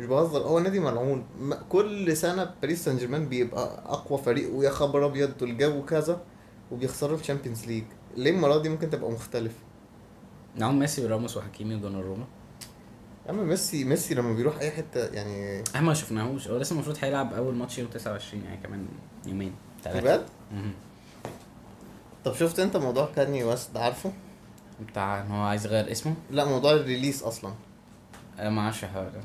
مش بهزر هو نادي ملعون. كل سنة باريس سان جيرمان بيبقى أقوى فريق ويا خبر أبيض والجو كذا وبيخسروا ال Champions League. ليه المرة دي ممكن تبقى مختلف معاهم ميسي وراموس وحكيمي ودوناروما. يا عم ميسي ميسي لما بيروح أي حتة يعني إحنا ما شفناهوش. هو لسه المفروض هيلعب أول ماتش يوم 29 يعني كمان يومين ثلاثة بجد. طب شفت أنت موضوع كاني ويست عارفه؟ بتاع إن هو عايز يغير اسمه؟ لا موضوع ال release أصلا. أنا ما أعرفش الحوار ده.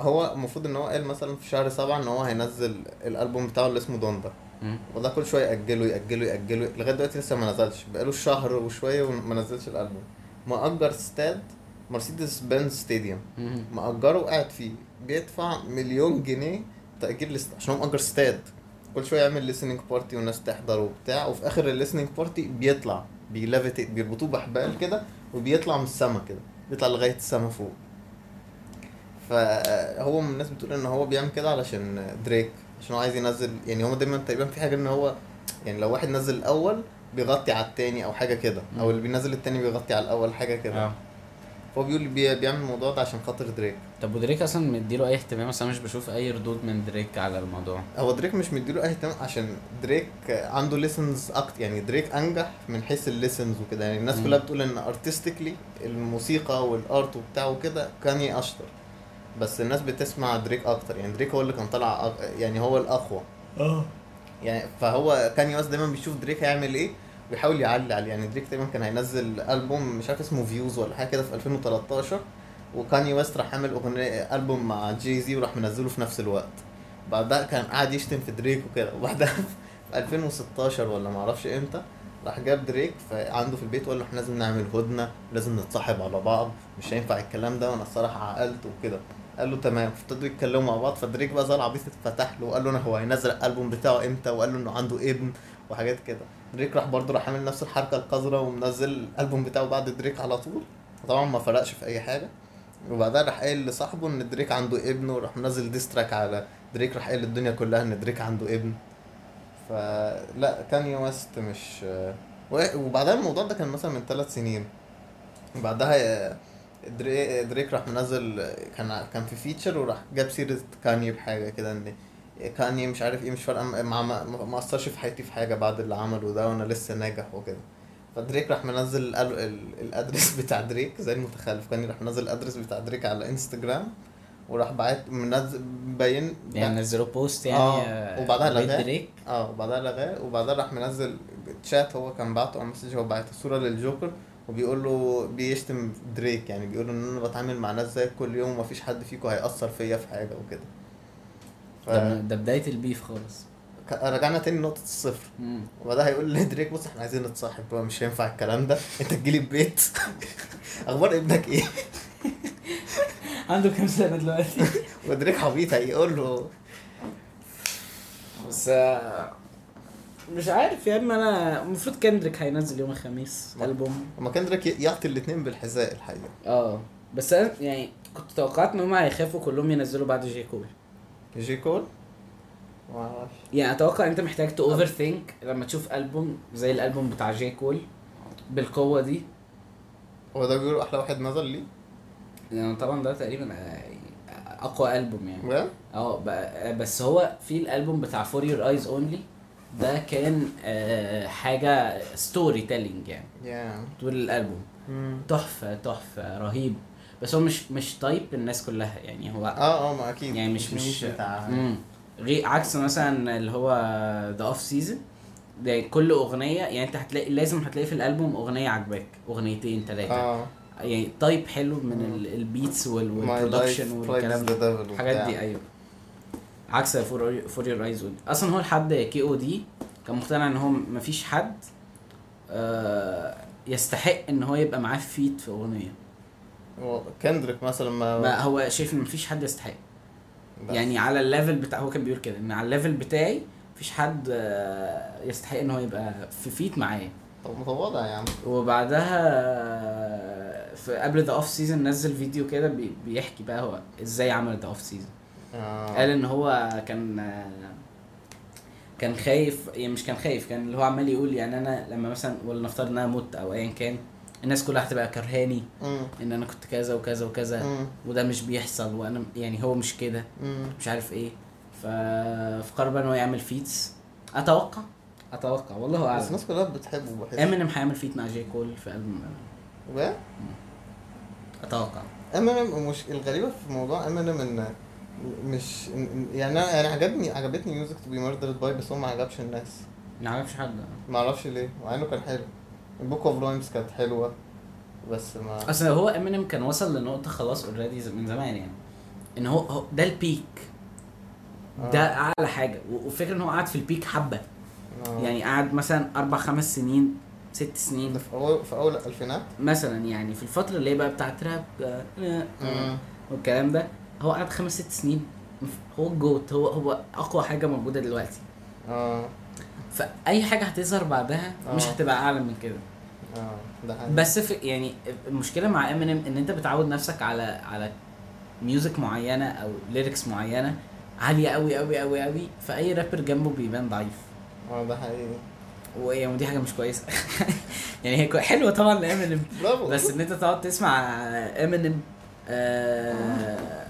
هو المفروض إن هو قال مثلا في شهر سبعة إن هو هينزل الألبوم بتاعه اللي اسمه دوندا. وده كل شوية يأجله يأجله يأجله. لغاية دلوقتي لسه ما نزلش. بقاله شهر وشوية وما نزلش الألبوم. مأجر استاد مرسيدس بنز stadium. مأجره وقاعد فيه. بيدفع مليون جنيه تأجير الاست... عشان هو مأجر استاد كل شوية يعمل listening party والناس تحضر وبتاع. وفي آخر ال listening party بيطلع بي levitate بيربطوه بحبال كده وبيطلع من السما كده. بيطلع لغاية السما فوق. فهو من الناس بتقول إن هو بيعمل كده علشان دريك عشان هو عايز ينزل يعني هو دايما تقريبا في حاجة إن هو يعني لو واحد نزل الأول بيغطي على التاني أو حاجة كده أو. اللي بينزل التاني بيغطي على الأول حاجة كده. آه. فهو بيقول بي... بيعمل الموضوع ده عشان خاطر دريك. طب ودريك أصلا مديله أي اهتمام؟ أنا مش بشوف أي ردود من دريك على الموضوع. هو دريك مش مديله أي اهتمام عشان دريك عنده listens أكتر يعني دريك أنجح من حيث ال listens وكده. يعني الناس مم. كلها بتقول إن artistically الموسيقى وال art وبتاع وكده كاني أشطر. بس الناس بتسمع دريك أكتر. يعني دريك هو اللي كان طالع. يعني هو الأقوى. آه. يعني فهو كاني ويست دايما بيشوف دريك هيعمل إيه؟ ويحاول يعلي عليه. يعني دريك تقريبا كان هينزل ألبوم مش عارف اسمه Views ولا حاجة كده في 2013 وكاني ويست راح عامل أغنية ألبوم مع جي زي وراح منزله في نفس الوقت. بعدها كان قاعد يشتم في دريك وكده. وبعدها في 2016 ولا ما أعرفش إمتى راح جاب دريك عنده في البيت وقال له إحنا لازم نعمل هدنه لازم نتصاحب على بعض مش هينفع الكلام ده وأنا الصراحة عقلت وكده. قال له تمام. فابتدوا يتكلموا مع بعض فدريك بقى زي العبيط اتفتح له وقال له أنا هو هينزل الألبوم بتاعه إمتى؟ وقال له إنه عنده ابن وحاجات كده. دريك راح برضه راح عامل نفس الحركة القذرة ومنزل الألبوم بتاعه بعد دريك على طول. وطبعا ما فرقش في أي حاجة. وبعدها راح قايل لصاحبه إن دريك عنده ابن وراح منزل diss track على دريك راح قايل للدنيا كلها إن دريك عنده ابن. فلا كاني ويست مش وبعدها الموضوع ده كان مثلا من ثلاث سنين. بعدها دري- دريك راح منزل كان كان في feature وراح جاب سيرة كاني بحاجة كده إن كاني مش عارف إيه مش فارقة ما, ما, أثرش في حياتي في حاجة بعد اللي عمله ده وأنا لسه ناجح وكده. فدريك راح منزل ال- ال- ال address بتاع دريك زي المتخلف كاني راح منزل ال address بتاع دريك على إنستجرام وراح بعت منزل باين يعني نزلوا post يعني آه، آه، وبعدها لغاه. آه وبعدها لغاه وبعدها راح منزل تشات هو كان بعته أو message هو بعت صورة للجوكر وبيقول له بيشتم دريك يعني بيقول له إن أنا بتعامل مع ناس زيك كل يوم ومفيش حد فيكم هيأثر فيا في حاجة وكده. ف... ده ده بداية ال beef خالص. رجعنا تاني لنقطة الصفر. وبعدها هيقول لدريك بص إحنا عايزين نتصاحب بقى مش هينفع الكلام ده. انت تجيلي البيت. أخبار ابنك إيه؟ عنده كام سنة دلوقتي؟ ودريك عبيط هيقول له. بس آه، مش عارف يا إما أنا المفروض كندريك هينزل يوم الخميس ألبوم. هما كان دريك يعطي الاتنين بالحذاء الحقيقة. آه بس أنا يعني كنت توقعت إن هم هيخافوا كلهم ينزلوا بعد جي كول. جي كول؟ معرفش يعني أتوقع أنت محتاج to overthink لما تشوف ألبوم زي الألبوم بتاع جي كول بالقوة دي. هو ده بيقولوا أحلى واحد نزل ليه؟ يعني طبعا ده تقريبا أقوى ألبوم يعني. بجد؟ أه ب- بس هو في الألبوم بتاع For Your Eyes Only ده كان آه، حاجة storytelling يعني. يا طول الألبوم. تحفة تحفة رهيب. بس هو مش مش type الناس كلها يعني هو آه آه ما أكيد. يعني مش مش. غير عكس مثلا اللي هو The Off-Season ده كل أغنية يعني أنت هتلاقي لازم هتلاقي في الألبوم أغنية عجباك. أغنيتين ثلاثة آه. يعني type حلو من ال beats وال production والكلام ده. الحاجات. دي أيوه. عكس For For Your Eyes أصلا هو لحد KOD كان مقتنع إن هو مفيش حد آه يستحق إن هو يبقى معاه feat في أغنية. كندريك مثلا ما, ما هو شايف ان مفيش حد يستحق. يعني على ال level بتاع هو كان بيقول كده إن على ال level بتاعي مفيش حد آه، يستحق إن هو يبقى في feat معايا طب متواضع يا عم وبعدها آه، في قبل The Off-Season نزل فيديو كده بي- بيحكي بقى هو إزاي عمل The Off-Season آه. قال إن هو كان آه، كان خايف يعني مش كان خايف كان اللي هو عمال يقول يعني أنا لما مثلا ولنفترض ان أنا مت أو ايا كان الناس كلها هتبقى كرهاني. إن أنا كنت كذا وكذا وكذا مم. وده مش بيحصل وأنا يعني هو مش كده. مش عارف إيه. فقرر بقى إن هو يعمل feats أتوقع؟ أتوقع والله بس اعلم الناس كلها بتحبه بحس. إمينيم هيعمل feat مع جي كول في ألبوم و أتوقع. إمينيم مش الغريبة في موضوع إمينيم إن مش يعني أنا يعني عجبني عجبتني Music to Be Murdered By بس هو ما عجبش الناس. ما عجبش حد. ما أعرفش ليه مع إنه كان حلو. ال Book of Rhymes كانت حلوة بس ما أصل هو امينيم كان وصل لنقطة خلاص already من زمان يعني. إن هو, ده ال peak ده آه. أعلى حاجة. و- وفكره إن هو قعد في ال peak حبة. آه. يعني قعد مثلا أربع خمس سنين ست سنين. ده في أول في أول الألفينات؟ مثلا يعني في الفترة اللي هي بقى بتاعت راب آه،. والكلام ده. هو قعد خمس ست سنين. هو ال GOAT هو هو أقوى حاجة موجودة دلوقتي. آه. فأي حاجة هتظهر بعدها مش آه. هتبقى أعلى من كده. آه ده حقيقي. بس في يعني المشكلة مع امينيم إن أنت بتعود نفسك على على music معينة أو lyrics معينة عالية قوي قوي قوي قوي فأي رابر جنبه بيبان ضعيف. آه ده حقيقي. ودي حاجة مش كويسة. يعني هي حلوة طبعا لإمينيم. برافو بس إن أنت تقعد تسمع امينيم آه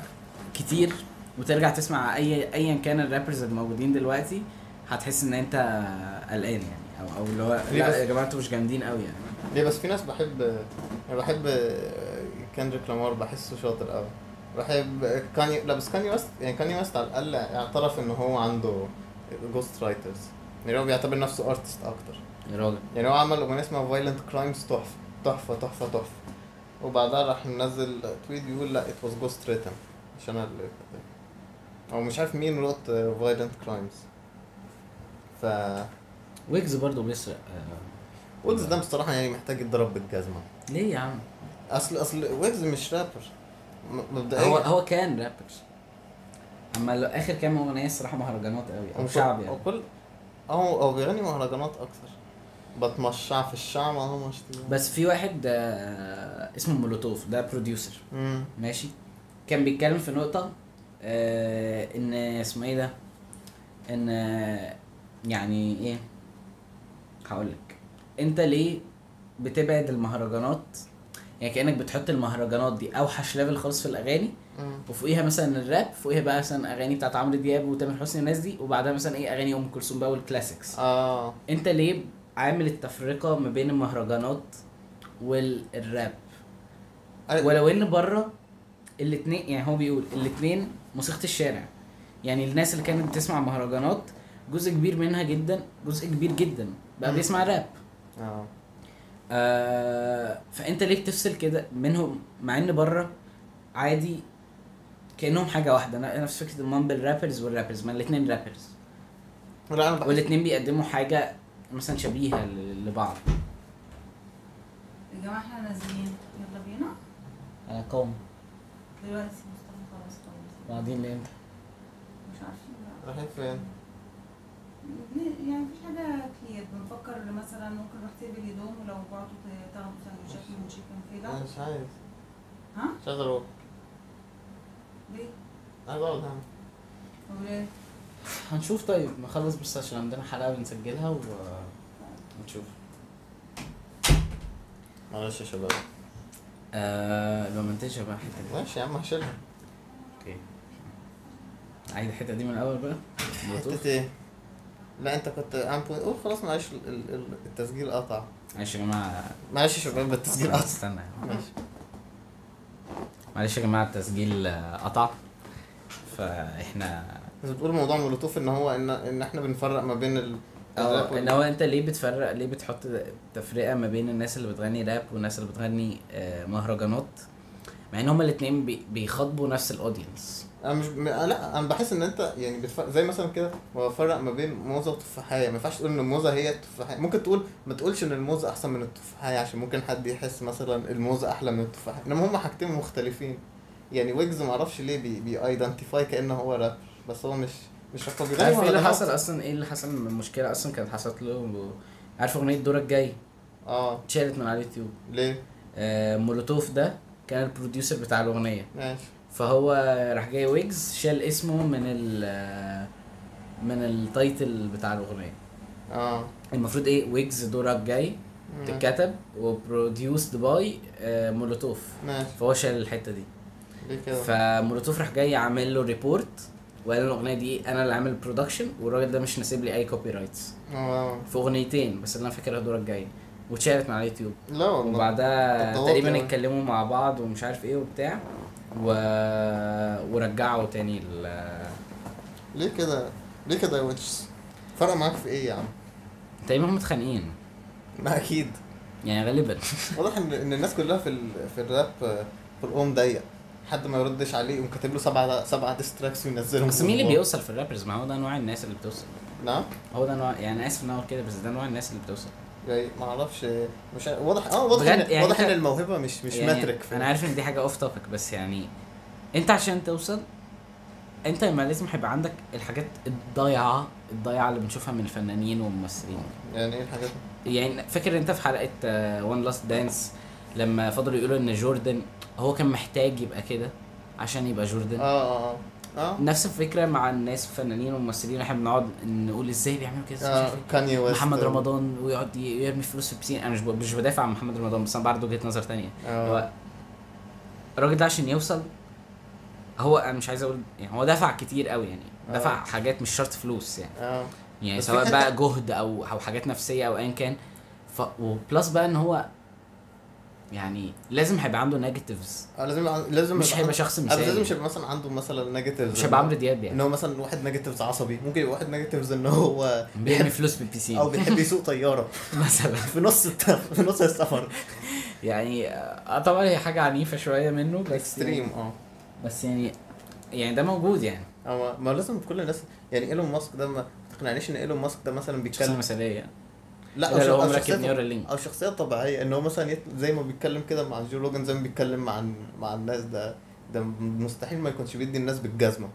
كتير وترجع تسمع أي ايا كان ال rappers الموجودين دلوقتي هتحس إن أنت قلقان يعني أو أو اللي هو؟ لا يا جماعة أنتوا مش جامدين قوي يعني. ليه بس في ناس بحب أنا بحب كندريك لامار بحسه شاطر قوي بحب كاني لا بس كاني ويست يعني كاني ويست على الأقل اعترف إن هو عنده ghost writers يعني هو بيعتبر نفسه artist أكتر. يا راجل. يعني هو عمل أغنية اسمها Violent Crimes تحفة تحفة تحفة تحفة. وبعدها راح منزل tweet بيقول لا it was ghost written مش أنا اللي أو مش عارف مين wrote Violent Crimes ف ويجز برضه بيسرق آه، ويجز ده بصراحة يعني محتاج يتضرب بالجزمة. ليه يا عم؟ اصل أصل ويجز مش رابر. مبدئيا. هو هو كان رابرز أما آخر كام أغنية الصراحة مهرجانات قوي أو شعب يعني. هو كل هو هو بيغني مهرجانات أكتر. بتمشع في الشعب أهو بس في واحد آه اسمه مولوتوف ده producer ماشي؟ كان بيتكلم في نقطة آه إن اسمه إيه ده؟ إن آه، يعني إيه؟ هقولك. أنت ليه بتبعد المهرجانات؟ يعني كأنك بتحط المهرجانات دي أوحش level خالص في الأغاني وفوقيها مثلا الراب فوقيها بقى مثلا أغاني بتاعت عمرو دياب وتامر حسني الناس دي وبعدها مثلا إيه؟ أغاني أم كلثوم بقى وال classics آه. أنت ليه عامل التفرقة ما بين المهرجانات والراب؟ أي- ولو إن بره الاثنين يعني هو بيقول الاثنين موسيقى الشارع. يعني الناس اللي كانت بتسمع مهرجانات جزء كبير منها جدا جزء كبير جدا. بقى. بيسمع راب. آه. آه فأنت ليه بتفصل كده منهم مع إن بره عادي كأنهم حاجة واحدة. نفس فكرة المامبل رابرز والرابرز ما الاثنين رابرز والاثنين بيقدموا حاجة مثلا شبيهة لبعض. يا جماعة إحنا نازلين. يلا بينا. أنا قوم. دلوقتي مصطفى خلاص خلاص بعدين ليه أنت؟ مش عارفين بقى رايحين فين؟ ليه- يعني مفيش حاجة كتير. بنفكر مثلا ممكن نروح تقبل الهدوم ولو بعتوا تاخدوا سندوتشات من تشيكن أنا كده. مش عايز. ها؟ مش عايز أروح. ليه؟ عايز اقعد هنا. وليه؟ هنشوف. طيب نخلص بس عشان عندنا حلقة بنسجلها و ونشوف. معلش يا شباب. آه لو منتجها بقى الحتة دي. ماشي يا عم هشيلها. أوكي. عايز الحتة دي من الأول بقى؟ حتة إيه؟ لا انت كنت عم قول خلاص معلش ال- ال- ال- التسجيل قطع. معلش يا جماعة. معلش يا شباب التسجيل قطع. استنى. ماشي معلش يا جماعة التسجيل قطع. فإحنا بس بتقول موضوع مولوتوف إن هو ان إن إحنا بنفرق ما بين ال آه إن هو أنت ليه بتفرق ليه بتحط تفرقة ما بين الناس اللي بتغني راب والناس اللي بتغني آه، مهرجانات؟ مع إن هما الاتنين بي- بيخاطبوا نفس ال audience أنا مش م... لا أنا بحس إن أنت يعني بتفرق زي مثلا كده بفرق ما بين موزة وتفاحية. ما ينفعش تقول إن الموزة هي التفاحية. ممكن تقول ما تقولش إن الموزة أحسن من التفاحية عشان ممكن حد يحس مثلا الموزة أحلى من التفاحية. إنما هما حاجتين مختلفين. يعني ويجز ما أعرفش ليه بي بي identify كأنه هو راب. بس هو مش مش عارف إيه اللي. حصل أصلا؟ إيه اللي حصل من المشكلة أصلا؟ كانت حصلت له. عارف أغنية دورك جاي؟ آه. اتشالت من على اليوتيوب. ليه؟ آه مولوتوف ده كان ال producer بتاع الأغنية. ماشي. فهو راح جاي ويجز شال اسمه من ال من ال title بتاع الأغنية. آه. المفروض إيه ويجز دورك جاي. تتكتب و produced by مولوتوف. ماشي. فهو شال الحتة دي. ليه كده؟ فمولوتوف راح جاي عامل له report وقال الأغنية دي أنا اللي عامل production والراجل ده مش ناسب لي أي copyrights آه. في أغنيتين بس اللي أنا فاكرها الدور الجاي واتشالت من على اليوتيوب. لا والله. وبعدها تقريبا. اتكلموا مع بعض ومش عارف إيه وبتاع. و... ورجعوا تاني ال... ليه كده؟ ليه كده يا ويجز فرق معاك في إيه يا عم؟ تقريبا هم متخانقين. ما أكيد. يعني غالبا. واضح إن إن الناس كلها في ال... في الراب في الأم ضيق. حد ما يردش عليه يقوم كاتب له سبعة سبعة diss tracks وينزلهم بس مين اللي. بيوصل في ال rappers؟ ما هو ده نوع الناس اللي بتوصل. نعم؟ هو ده نوع يعني آسف إن أنا أقول كده بس ده نوع الناس اللي بتوصل. يعني ما أعرفش مش واضح آه واضح إن يعني واضح إن الموهبة مش مش يعني metric في أنا عارف إن دي حاجة off topic بس يعني أنت عشان توصل أنت ما لازم هيبقى عندك الحاجات الضايعة الضايعة اللي بنشوفها من الفنانين والممثلين. يعني إيه الحاجات؟ يعني فاكر أنت في حلقة one Last Dance لما فضلوا يقولوا إن جوردن هو كان محتاج يبقى كده عشان يبقى جوردن؟ آه آه. آه. نفس الفكرة مع الناس الفنانين والممثلين. إحنا بنقعد نقول إزاي بيعملوا كده آه. كاني ويست محمد رمضان ويقعد يرمي فلوس في البسين أنا مش بدافع عن محمد رمضان بس أنا بعرض وجهة نظر تانية. آه. هو الراجل ده عشان يوصل هو أنا مش عايز أقول يعني هو دفع كتير قوي يعني. آه. دفع حاجات مش شرط فلوس يعني. آه. يعني سواء بقى جهد أو أو حاجات نفسية أو ايا كان. ف و plus بقى ان هو يعني لازم هيبقى عنده negatives آه، لازم لازم مش يبقى هيبقى شخص آه، بس لازم مش مثالي هيبقى مثلا عنده مثلا negative مش هيبقى عمرو دياب ان يعني. هو مثلا واحد negatives عصبي. ممكن يبقى واحد negatives ان هو بيرمي فلوس بالبيسين أو بيحب يسوق طيارة. مثلا. في نص. في نص السفر. يعني آه، طبعا هي حاجة عنيفة شوية منه بس extreme يعني آه. بس يعني يعني ده موجود يعني. هو ما لازم كل الناس يعني إيلون ماسك ده ما تقنعنيش إن إيلون ماسك ده مثلا شخصية بيتكلم مثالية. لا إلا لو هو مركب Neuralink. أو شخصيه طبيعية إن هو مثلا يت... زي ما بيتكلم كده مع جو روجن زي ما بيتكلم مع مع الناس ده ده مستحيل ما يكونش بيدي الناس بالجزمة.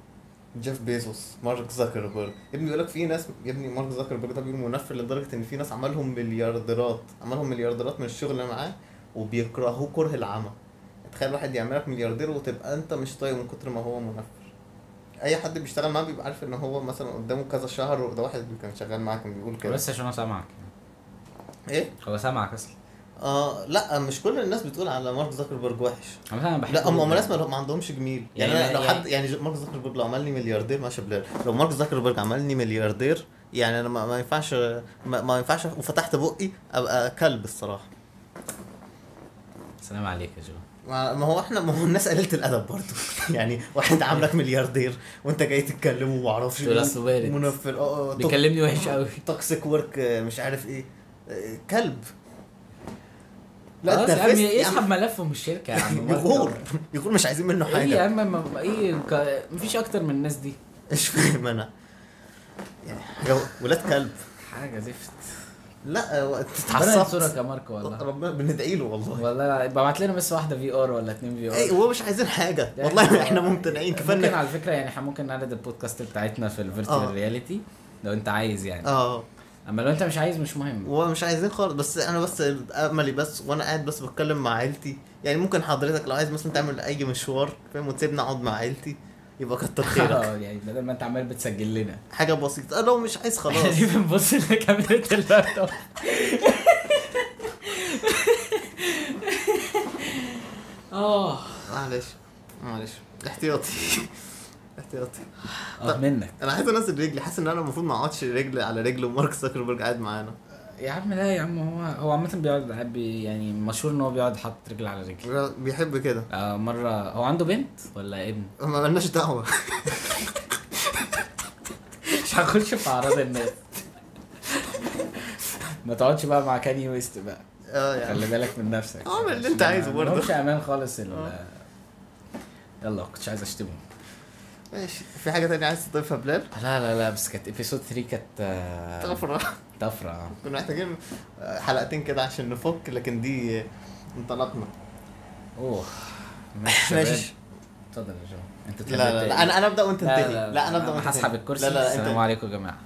جيف بيزوس مارك زكربرج يا ابني بيقول لك في ناس يا ابني مارك زكربرج ده بيقول منفر لدرجة إن في ناس عملهم مليارديرات عملهم مليارديرات من الشغل اللي معاه وبيكرهوه كره العمى. تخيل واحد يعملك ملياردير وتبقى أنت مش طايق من كتر ما هو منفر أي حد بيشتغل معاه بيبقى عارف إن هو مثلا قدامه كذا شهر وده واحد كان شغال معاه كان بيقول كده. بس عشان هو سامعك. إيه؟ هو سامعك أصلا آه لا مش كل الناس بتقول على مارك زكربرج وحش. أنا بحب لا هم هم ناس ما عندهمش جميل. يعني, يعني- لو يعني- حد يعني مارك زكربرج لو عملني ملياردير ماشي بلال لو مارك زكربرج عملني ملياردير يعني أنا ما, ما ينفعش ما, ما ينفعش وفتحت بقي أبقى كلب الصراحة. سلام عليك يا جو. ما هو إحنا ما هو الناس قليلة الأدب برضه. يعني واحد عاملك ملياردير وأنت جاي تتكلم وما أعرفش. منفر آه آه بيكلمني وحش قوي توكسيك ورك مش عارف إيه. آه، كلب. لا انت يا عم. يسحب عم. ملفه من الشركة يا عم؟ يغور. يغور مش عايزين منه إيه يا حاجة عم ما- إيه مفيش أكتر من الناس دي. مش فاهم أنا. يعني حاجة ولاد كلب. حاجة زفت. لا ينصرك اتعصبت يا ماركو والله. ربنا بندعي له والله. والله ابعت لنا بس واحدة في آر ولا اتنين في اي ار هو مش عايزين حاجة. يعني والله إحنا ممتنعين ممكن كفايه على فكرة يعني إحنا ممكن نعرض البودكاست بتاعتنا في آه. الفيرتشوال رياليتي لو أنت عايز يعني. آه. أما لو أنت مش عايز مش مهم. ومش عايزين خالص بس أنا بس أملي بس وأنا قاعد بس بتكلم مع عيلتي. يعني ممكن حضرتك لو عايز مثلا تعمل أي مشوار فاهم؟ وتسيبني أقعد مع عيلتي يبقى كتر خيرك. آه يعني بدل ما أنت عمال بتسجل لنا. حاجة بسيطة. لو مش عايز خلاص. دي بنبص لكاميرا اللابتوب. آه معلش معلش. احتياطي. احتياطي. آه منك. أنا عايز أنزل رجلي. حاسس إن أنا المفروض ما أقعدش رجل على رجل ومارك زكربرج قاعد معانا. يا عم لا يا عم هو هو عامة بيقعد بي يعني مشهور إن هو بيقعد حاطط رجل على رجل. بيحب كده. آه مرة هو عنده بنت ولا ابن؟ ما ملناش دعوة. مش هخش في أعراض الناس. ما تقعدش بقى مع كاني ويست بقى. آه يعني خلي بالك من نفسك. اعمل اللي أنت عايزه برضه. مش أمان خالص ال آه. يلا كنتش عايز اشتمه ماشي. في حاجة تانية عايز تضيفها بلال؟ لا لا لا بس كانت ابيسود 3 كانت آه، طفرة. طفرة. آه. كنا محتاجين حلقتين كده عشان نفك لكن دي انطلقنا. أوه. ماشي اتفضل يا جو انت لا لا, لا أنا أنا أبدأ وأنت لا انتهي. لا لا أنا أبدأ وأنت هسحب. الكرسي. لا لا السلام عليكم يا جماعة.